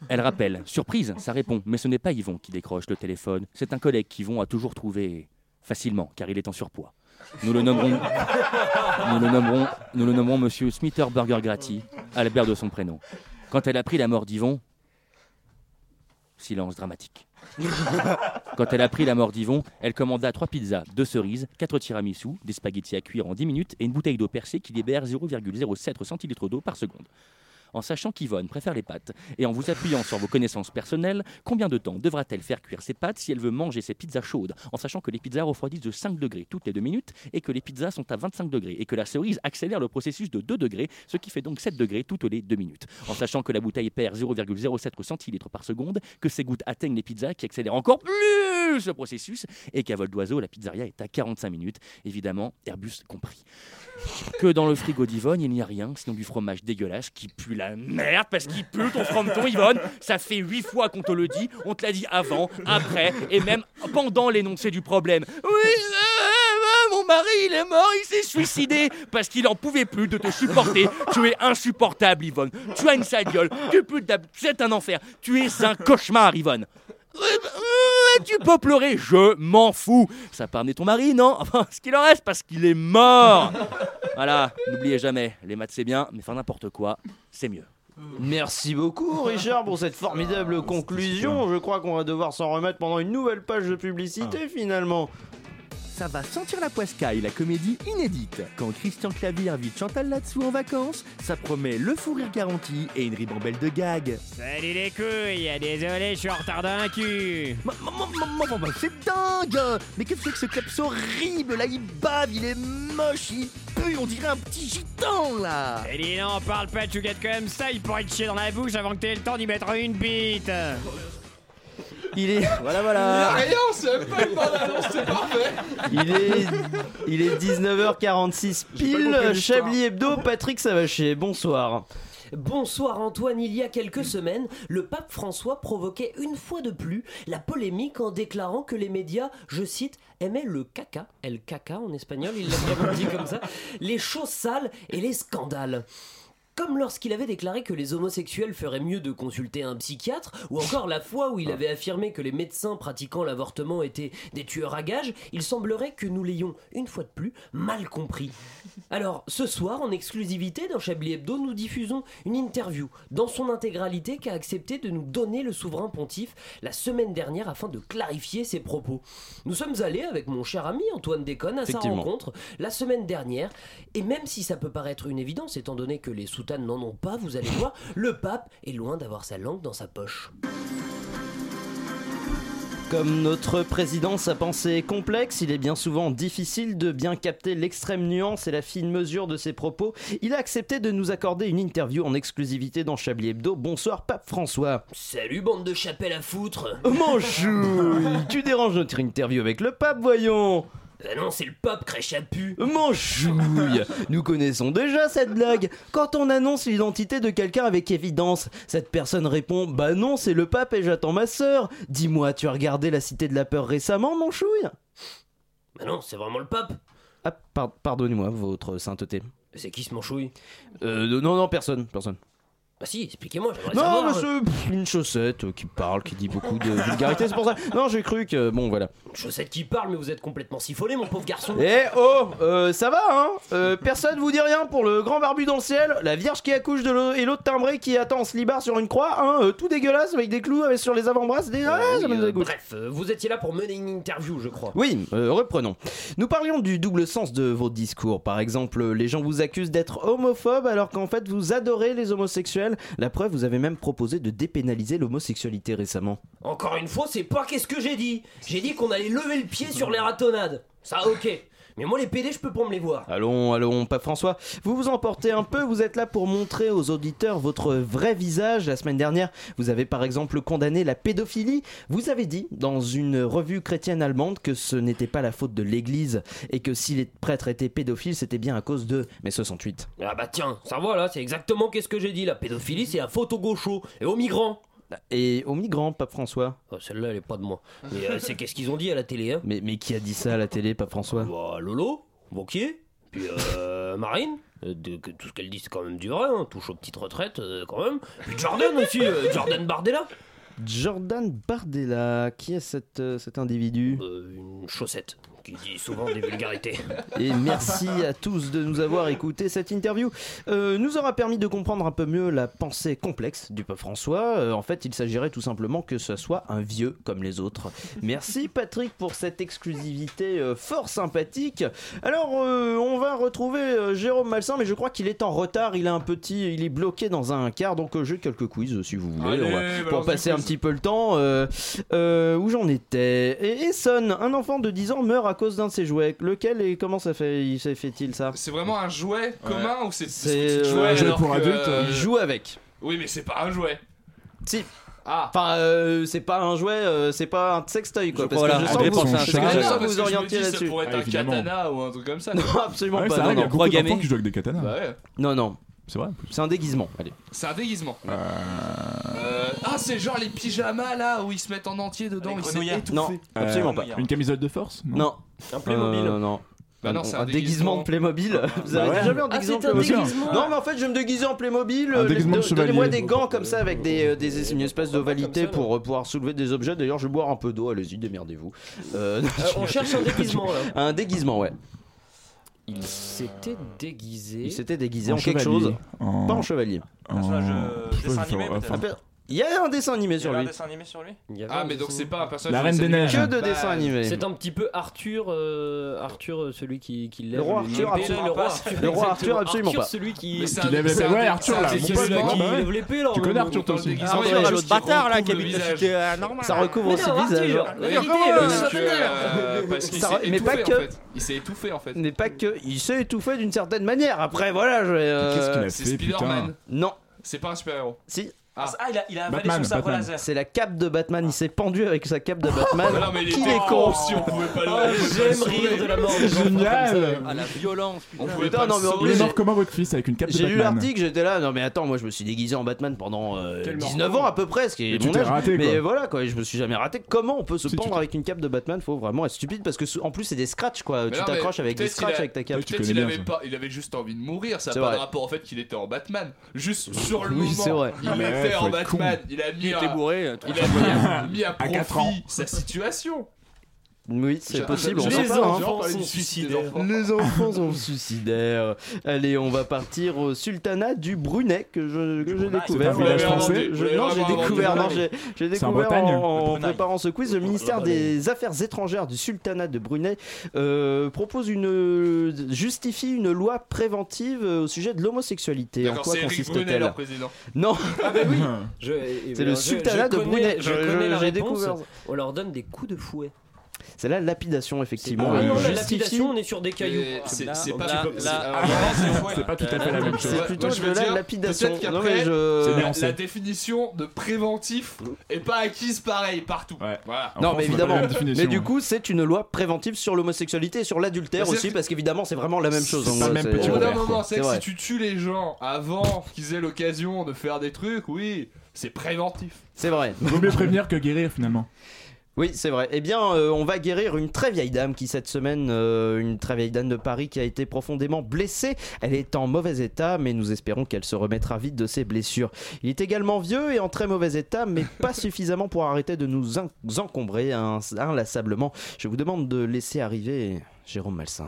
Elle rappelle. Surprise, ça répond. Mais ce n'est pas Yvon qui décroche le téléphone. C'est un collègue qu'Yvon a toujours trouvé facilement, car il est en surpoids. Nous le nommerons, nous le nommerons, nous le nommerons Monsieur Albert de son prénom. Quand elle a pris la mort d'Yvon, silence dramatique. Quand elle a pris la mort d'Yvon, elle commanda trois pizzas, deux cerises, quatre tiramisu, des spaghettis à cuire en 10 minutes et une bouteille d'eau percée qui libère 0,07 centilitres d'eau par seconde. En sachant qu'Yvonne préfère les pâtes et en vous appuyant sur vos connaissances personnelles, combien de temps devra-t-elle faire cuire ses pâtes si elle veut manger ses pizzas chaudes En sachant que les pizzas refroidissent de 5 degrés toutes les 2 minutes et que les pizzas sont à 25 degrés et que la cerise accélère le processus de 2 degrés, ce qui fait donc 7 degrés toutes les 2 minutes. En sachant que la bouteille perd 0,07 centilitres par seconde, que ces gouttes atteignent les pizzas qui accélèrent encore plus ce processus et qu'à vol d'oiseau, la pizzeria est à 45 minutes, évidemment, Airbus compris. Que dans le frigo d'Yvonne, il n'y a rien sinon du fromage dégueulasse qui pue la merde parce qu'il pue ton frometon, Yvonne. Ça fait huit fois qu'on te le dit. On te l'a dit avant, après et même pendant l'énoncé du problème. Oui, euh, mon mari, il est mort, il s'est suicidé parce qu'il en pouvait plus de te supporter. Tu es insupportable, Yvonne. Tu as une sale gueule. Tu d'ab- C'est un enfer. Tu es un cauchemar, Yvonne. Tu peux pleurer, je m'en fous. Ça part amener ton mari, non? Enfin, ce qu'il en reste, parce qu'il est mort. Voilà, n'oubliez jamais, les maths c'est bien, mais faire n'importe quoi, c'est mieux. Merci beaucoup Richard pour cette formidable conclusion. Je crois qu'on va devoir s'en remettre pendant une nouvelle page de publicité finalement. Ça va sentir la poiscaille, la comédie inédite. Quand Christian Clavier invite Chantal là-dessous en vacances, ça promet le fou rire garanti et une ribambelle de gags. Salut les couilles, désolé, je suis en retard d'un cul. C'est dingue Mais qu'est-ce que c'est que ce kleps horrible là Il bave, il est moche, il pue, on dirait un petit gitan là Et dis non, parle pas de chouquette comme ça, il pourrait te chier dans la bouche avant que t'aies le temps d'y mettre une bite. Il est. Voilà, Il voilà. rien, c'est même pas une bande-annonce, c'est parfait. Il est, il est 19h46 pile. Chablis Hebdo, Patrick Savaché, bonsoir. Bonsoir Antoine, il y a quelques semaines, le pape François provoquait une fois de plus la polémique en déclarant que les médias, je cite, aimaient le caca, el caca en espagnol, il l'a vraiment dit comme ça, les choses sales et les scandales. Comme lorsqu'il avait déclaré que les homosexuels feraient mieux de consulter un psychiatre, ou encore la fois où il avait affirmé que les médecins pratiquant l'avortement étaient des tueurs à gages, il semblerait que nous l'ayons, une fois de plus, mal compris. Alors, ce soir, en exclusivité dans Chablis Hebdo, nous diffusons une interview dans son intégralité qu'a accepté de nous donner le souverain pontife la semaine dernière afin de clarifier ses propos. Nous sommes allés avec mon cher ami Antoine Déconne à sa rencontre la semaine dernière, et même si ça peut paraître une évidence étant donné que les soutanes n'en ont pas, vous allez voir, le pape est loin d'avoir sa langue dans sa poche. Comme notre président, sa pensée est complexe, il est bien souvent difficile de bien capter l'extrême nuance et la fine mesure de ses propos. Il a accepté de nous accorder une interview en exclusivité dans Chablis Hebdo. Bonsoir, Pape François. Salut bande de chapelle à foutre Manchouille, tu déranges notre interview avec le pape, voyons. Ah non, c'est le pape crèche à pu Manchouille Nous connaissons déjà cette blague. Quand on annonce l'identité de quelqu'un avec évidence, cette personne répond Bah non, c'est le pape et j'attends ma sœur. Dis-moi, tu as regardé La Cité de la Peur récemment, Manchouille? Bah non, c'est vraiment le pape Ah, par- pardonnez-moi, votre sainteté. C'est qui ce manchouille? Euh, non, non, personne, personne. Bah si, expliquez-moi, j'aimerais Non, savoir. pff, une chaussette euh, qui parle, qui dit beaucoup de vulgarité, c'est pour ça. Non, j'ai cru que. Bon, voilà. Une chaussette qui parle, mais vous êtes complètement siphonné, mon pauvre garçon Eh oh, euh, ça va, hein Euh, Personne vous dit rien pour le grand barbu dans le ciel, la vierge qui accouche de l'eau et l'autre timbré qui attend en slibard sur une croix, hein euh, Tout dégueulasse avec des clous avec sur les avant-bras, c'est des... Ah, Euh, ça oui, me euh, dégoûte. Bref, euh, vous étiez là pour mener une interview, je crois. Oui, euh, reprenons. Nous parlions du double sens de vos discours. Par exemple, les gens vous accusent d'être homophobes alors qu'en fait vous adorez les homosexuels. La preuve, vous avez même proposé de dépénaliser l'homosexualité récemment. Encore une fois, c'est pas qu'est-ce que j'ai dit J'ai dit qu'on allait lever le pied sur les ratonnades. Ça, ok. Mais moi, les PD, je peux pas me les voir. Allons, allons, pas François. Vous vous emportez un peu, vous êtes là pour montrer aux auditeurs votre vrai visage. La semaine dernière, vous avez par exemple condamné la pédophilie. Vous avez dit dans une revue chrétienne allemande que ce n'était pas la faute de l'Église et que si les prêtres étaient pédophiles, c'était bien à cause de mai 68. Ah bah tiens, ça voilà, c'est exactement qu'est-ce que j'ai dit. La pédophilie, c'est la faute aux gauchos et aux migrants. Et aux migrants, Pape François. Oh, Celle-là, elle est pas de moi. Mais euh, c'est qu'est-ce qu'ils ont dit à la télé, hein Mais, mais qui a dit ça à la télé, Pape François? Bah, Lolo, Vauquier, puis euh, Marine. Euh, de- que tout ce qu'elle dit, c'est quand même du vrai, hein. touche aux petites retraites, euh, quand même. Puis Jordan aussi, euh, Jordan Bardella. Jordan Bardella, qui est cet, euh, cet individu? Euh, une chaussette qui dit souvent des vulgarités. Et merci à tous de nous avoir écouté. Cette interview euh, nous aura permis de comprendre un peu mieux la pensée complexe du pape François. Euh, en fait, il s'agirait tout simplement que ce soit un vieux comme les autres. Merci Patrick pour cette exclusivité euh, fort sympathique. Alors, euh, on va retrouver euh, Jérôme Malsain, mais je crois qu'il est en retard. Il est un petit, il est bloqué dans un quart, donc euh, j'ai quelques quiz si vous voulez. Allez, On va- balance pour passer un petit peu le temps. euh, euh, où j'en étais Et Essonne, un enfant de 10 ans meurt à cause d'un de ses jouets. Lequel et comment ça fait, il- ça fait-il ça C'est vraiment un jouet commun ou c'est C'est c'est euh, jouet un alors que, euh, Il joue avec. Oui, mais c'est pas un jouet. Si. Ah. Enfin, euh, c'est pas un jouet, euh, c'est pas un sextoy quoi. Je parce crois, que je sens que vous, Non, que parce vous orientiez dis, ça là-dessus. pourrait être Ah, un katana ou un truc comme ça. Non, absolument Ouais, pas. c'est vrai, non, il y a non. beaucoup qui jouent avec des katanas. Bah ouais. non, non. C'est vrai. C'est un déguisement. Allez. C'est un déguisement. Euh, Euh, ah, c'est genre les pyjamas là où ils se mettent en entier dedans. Les ils s'est grenouillards. étouffé. Non, absolument euh, pas. Une camisole de force? Non. Un Playmobil. Euh, non. Bah non, Un- c'est un, un déguisement de Playmobil. Vous Bah avez ouais. déjà vu un Ah, déguisement un déguisement Non, mais en fait, je vais me déguiser en Playmobil. Un euh, déguisement de de- Donnez-moi des gants comme ça avec des, euh, des une espèce d'ovalité pour euh, pouvoir soulever des objets. D'ailleurs, je vais boire un peu d'eau. Allez-y, démerdez-vous. Euh, Euh, on cherche un déguisement là. un déguisement, ouais. Il s'était déguisé. Il s'était déguisé en, En quelque chose. En- Pas en chevalier. En- dessin animé, peut-être. Il y a un dessin animé Il y sur un lui. dessin animé sur lui Il y avait Ah, un mais donc dessin- c'est pas un personnage. La Reine des. Neiges. Que de Bah, dessins animés. C'est un petit peu Arthur, euh, Arthur, euh, celui qui, qui lève Le roi le Arthur, absolument là, le roi pas. Arthur, Le roi Arthur, exactement. absolument Arthur, pas. celui qui, Mais c'est Qui un- lève c'est épée. un- Ouais, Arthur, c'est un là, c'est mon pote, qui ouais. lève l'épée là. Tu connais Arthur, toi aussi. déguisement, Arthur, il y a l'autre juste Bâtard là qui habite euh, normal. Ça recouvre Mais aussi non, le visage. Arthur, Oui, vérité, parce que, euh, parce qu'il Ça- s'est mais pas étouffé, que. en fait. Il s'est étouffé en fait. N'est pas que. Il s'est étouffé d'une certaine manière. Après, voilà, je vais. euh, Qu'est-ce qu'il a C'est fait, putain Spider-Man. Non. C'est pas un super-héros. Si. Ah, il a, il a avalé Batman, son sabre Batman. laser. C'est la cape de Batman, il s'est pendu avec sa cape de Batman. Non, mais il Qui était est con si on pouvait pas le Oh, J'aime rire de la mort. Génial Ah, la violence, On pouvait pas non, le mais en sauver. Il est plus, mort comment votre fils avec une cape de J'ai lu Batman l'article, j'étais là, non mais attends, moi je me suis déguisé en Batman pendant euh, Tellement 19 con. ans à peu près, ce qui est Mais tu mon âge. raté, mais voilà quoi, je me suis jamais raté. Comment on peut se Si, pendre avec une cape de Batman? Faut vraiment être stupide parce que en plus c'est des scratchs quoi. Tu t'accroches avec des scratchs avec ta cape. Peut-être il avait ça. pas, il avait juste envie de mourir. Ça n'a pas de rapport au fait qu'il était en Batman. Juste sur le Oui, c'est moment, vrai. En. Batman. Il a mis Il à, était bourré. euh, il a mis à, profit sa situation. Oui, c'est possible. on les pas, hein. enfants sont sont suicidaires. Les enfants sont suicidaires. Allez, on va partir au sultanat du Brunet que je- que j'ai découvert. un village Euh, français je- Vous l'avez Non, j'ai découvert. Non, j'ai découvert en, préparant ce quiz. Le ministère des Affaires étrangères du sultanat de Brunei euh, propose une justifie une loi préventive au sujet de l'homosexualité. En quoi consiste-t-elle. Non, Ah bah oui. C'est le sultanat je de Brunei. J'ai découvert. On leur donne des coups de fouet. C'est la lapidation effectivement. Ah non, la lapidation, on est sur des cailloux. C'est pas. tout à fait la même chose. C'est plutôt de la dire, lapidation. la, définition de préventif est pas acquise pareil partout. Ouais. Voilà. En Non, France, mais évidemment. Mais du coup, c'est une loi préventive sur l'homosexualité et sur l'adultère aussi, parce qu'évidemment, c'est vraiment la même chose. Au bout d'un moment, c'est que si tu tues les gens avant qu'ils aient l'occasion de faire des trucs, oui, c'est préventif. C'est vrai. Vaut mieux prévenir que guérir finalement. Oui, c'est vrai. Eh bien, euh, on va guérir une très vieille dame qui, cette semaine, euh, une très vieille dame de Paris qui a été profondément blessée. Elle est en mauvais état, mais nous espérons qu'elle se remettra vite de ses blessures. Il est également vieux et en très mauvais état, mais pas suffisamment pour arrêter de nous en- encombrer ins- inlassablement. Je vous demande de laisser arriver Jérôme Malsain.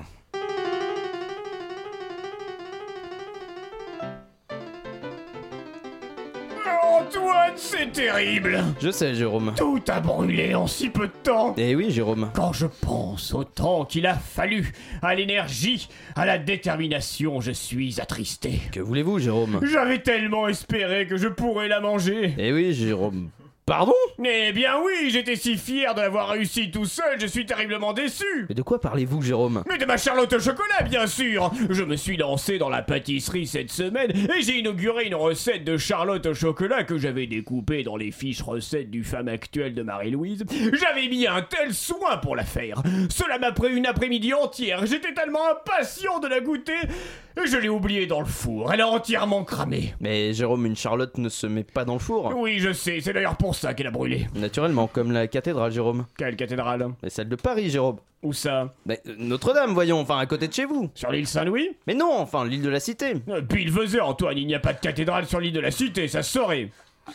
C'est terrible Je sais, Jérôme. Tout a brûlé en si peu de temps Eh oui, Jérôme. Quand je pense au temps qu'il a fallu, à l'énergie, à la détermination, je suis attristé. Que voulez-vous, Jérôme? J'avais tellement espéré que je pourrais la manger. Eh oui, Jérôme. Pardon Eh bien oui, j'étais si fier de l'avoir réussi tout seul, je suis terriblement déçu. Mais de quoi parlez-vous, Jérôme Mais de ma Charlotte au chocolat, bien sûr Je me suis lancé dans la pâtisserie cette semaine et j'ai inauguré une recette de Charlotte au chocolat que j'avais découpée dans les fiches recettes du femme actuelle de Marie-Louise. J'avais mis un tel soin pour la faire. Cela m'a pris une après-midi entière. J'étais tellement impatient de la goûter je l'ai oubliée dans le four. Elle a entièrement cramé. Mais Jérôme, une Charlotte ne se met pas dans le four. Oui, je sais, c'est d'ailleurs pour ça qu'elle a brûlé. Naturellement, comme la cathédrale, Jérôme. Quelle cathédrale Mais celle de Paris, Jérôme. Où ça Mais, euh, Notre-Dame, voyons, enfin à côté de chez vous. Sur l'île Saint-Louis Mais non, enfin l'île de la Cité. Euh, Puis il faisait, Antoine, il n'y a pas de cathédrale sur l'île de la Cité, ça se saurait.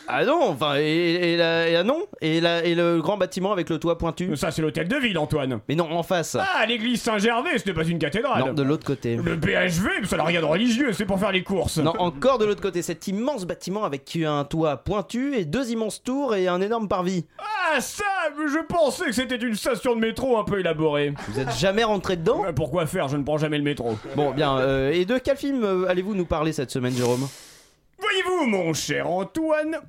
Ah non, enfin, et, et la, et la- non et, la, et le grand bâtiment avec le toit pointu Ça, c'est l'hôtel de ville, Antoine. Mais non, en face. Ah, l'église Saint-Gervais, ce n'est pas une cathédrale. Non, de l'autre côté. Le BHV, ça n'a rien de religieux, c'est pour faire les courses. Non, encore de l'autre côté, cet immense bâtiment avec un toit pointu et deux immenses tours et un énorme parvis. Ah, ça, je pensais que c'était une station de métro un peu élaborée. Vous êtes jamais rentré dedans? Pourquoi faire? Je ne prends jamais le métro. Bon, bien, euh, et de quel film euh, allez-vous nous parler cette semaine, Jérôme? Voyez-vous, mon cher Antoine,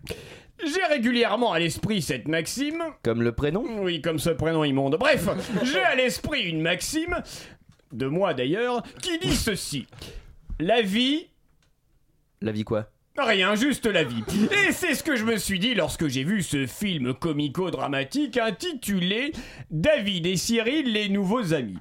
j'ai régulièrement à l'esprit cette maxime. Comme le prénom? Oui, comme ce prénom immonde. Bref, j'ai à l'esprit une maxime, de moi d'ailleurs, qui dit ceci. La vie La vie quoi? Rien, juste la vie. Et c'est ce que je me suis dit lorsque j'ai vu ce film comico-dramatique intitulé David et Cyril, les nouveaux amis.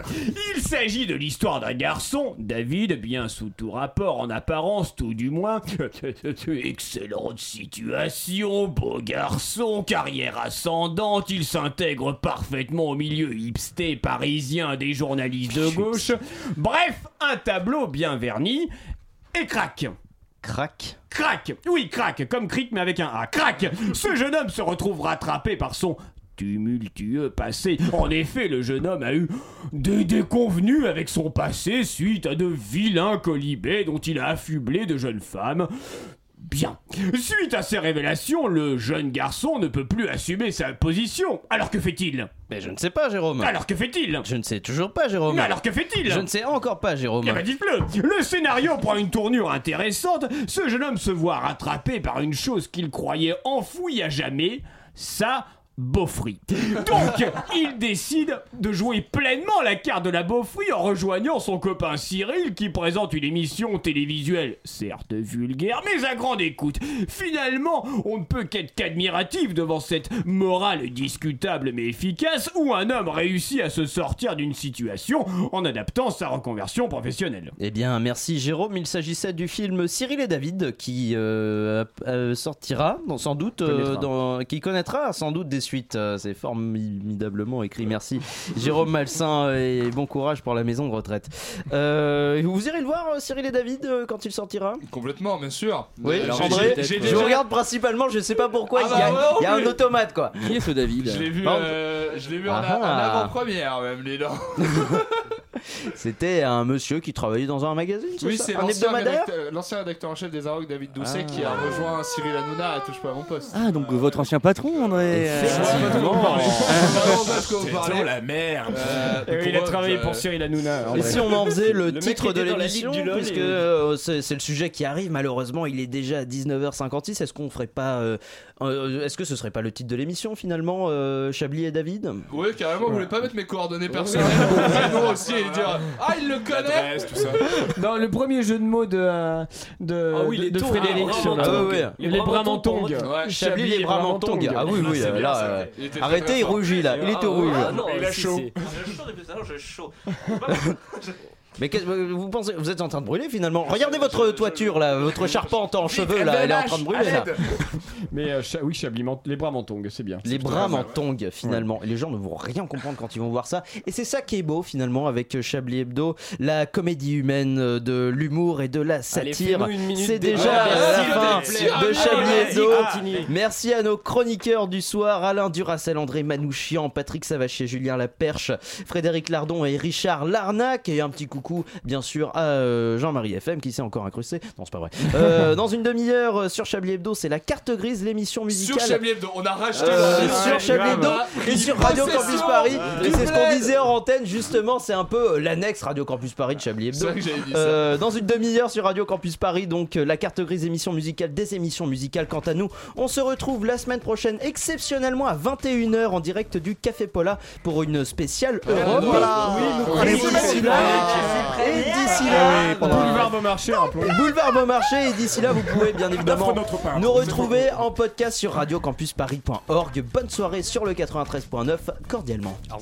Il s'agit de l'histoire d'un garçon, David, bien sous tout rapport, en apparence tout du moins. Excellente situation, beau garçon, carrière ascendante, il s'intègre parfaitement au milieu hipsté parisien des journalistes de gauche. Bref, un tableau bien verni, et crac Crac Crac Oui, crac, comme cric mais avec un A. Crac Ce jeune homme se retrouve rattrapé par son tumultueux passé. En effet, le jeune homme a eu des déconvenus avec son passé suite à de vilains colibés dont il a affublé de jeunes femmes. Bien. Suite à ces révélations, le jeune garçon ne peut plus assumer sa position. Alors que fait-il? Mais je ne sais pas, Jérôme. Alors que fait-il? Je ne sais toujours pas, Jérôme. Mais alors que fait-il? Je ne sais encore pas, Jérôme. eh ben dites-le Le scénario prend une tournure intéressante. Ce jeune homme se voit rattrapé par une chose qu'il croyait enfouie à jamais. Sa beaufry. Donc, il décide de jouer pleinement la carte de la beaufry en rejoignant son copain Cyril qui présente une émission télévisuelle, certes vulgaire, mais à grande écoute. Finalement, on ne peut qu'être qu'admiratif devant cette morale discutable mais efficace où un homme réussit à se sortir d'une situation en adaptant sa reconversion professionnelle. Eh bien, merci Jérôme. Il s'agissait du film Cyril et David qui euh, euh, sortira, sans doute, euh, Connaîtra. dans- qui connaîtra sans doute des suites. Euh, C'est formidablement écrit. Merci Jérôme Malsain et bon courage pour la maison de retraite. Euh, vous irez le voir, euh, Cyril et David, euh, quand il sortira Complètement, bien sûr. Oui, Alors, André, je déjà- regarde principalement, je sais pas pourquoi, Ah il y a, bah ouais, il y a oui. un automate quoi. Qui est ce David Je l'ai vu, euh, je l'ai vu en, Ah en ah. avant-première même, les dents. C'était un monsieur qui travaillait dans un magazine, Oui, c'est un l'ancien hebdomadaire rédacteur, l'ancien rédacteur en chef des Arocs, David Doucet, Ah. qui a rejoint Cyril Hanouna à Touche pas à mon poste. Ah, donc votre ancien patron, André. euh, Effectivement. C'est la merde. Oui, il a travaillé pour Cyril Hanouna. Et si on en faisait le, titre de l'émission, puisque et- euh, c'est le sujet qui arrive, malheureusement, il est déjà à 19h56. Est-ce qu'on ferait pas. euh, euh, Est-ce que ce serait pas le titre de l'émission finalement, euh, Chablis et David? Oui, carrément, vous voulez pas mettre mes coordonnées personnelles, mon aussi, dire Ah, il le connaît tout ça. Dans le premier jeu de mots de, euh, de, Ah oui, de, les de tongs. Frédéric Ah, sur ah, la- ouais, ouais. les, Les bras bras mentong. Ouais. Chablis les bras mentong. Ah oui, oui, euh, là, ça. euh, Il était très, arrêtez, il rougit là, il est tout rouge. Il a chaud. J'ai chaud depuis tout à l'heure, j'ai chaud. Mais vous pensez, vous êtes en train de brûler finalement Regardez votre toiture là, votre charpente en cheveux là, elle est en train de brûler là. Mais euh, cha- oui, Chablis, les bras mentong, c'est bien. Les bras bien. mentong finalement. Et les gens ne vont rien comprendre quand ils vont voir ça. Et c'est ça qui est beau finalement avec Chablis Hebdo, la comédie humaine euh, de l'humour et de la satire. fais-nous une minute C'est déjà Ah, la s'il te fin plaît. de Chablis vas-y, Hebdo. continue. Merci à nos chroniqueurs du soir, Alain Duracel, André Manouchian, Patrick Savachier, Julien Laperche, Frédéric Lardon et Richard Larnac. Et un petit coucou bien sûr à euh, Jean-Marie FM qui s'est encore incrusté. Non, c'est pas vrai. Euh, dans une demi-heure euh, sur Chablis Hebdo, c'est la carte grise, l'émission musicale. Sur Chablis Hebdo, on a racheté Euh, sur Chablis Hebdo et sur Radio Campus Paris. Et c'est ce qu'on disait en antenne, justement, c'est un peu l'annexe Radio Campus Paris de Chablis Hebdo. C'est vrai que j'avais dit ça. Euh, dans une demi-heure sur Radio Campus Paris, donc euh, la carte grise émission musicale des émissions musicales. Quant à nous, on se retrouve la semaine prochaine, exceptionnellement à 21h en direct du Café Pola pour une spéciale Europe. Voilà. Oui, nous ah. Et d'ici là, boulevard Beaumarchais. Et d'ici là, vous pouvez bien évidemment nous retrouver en podcast sur radiocampusparis.org. Bonne soirée sur le 93.9. Cordialement. Ah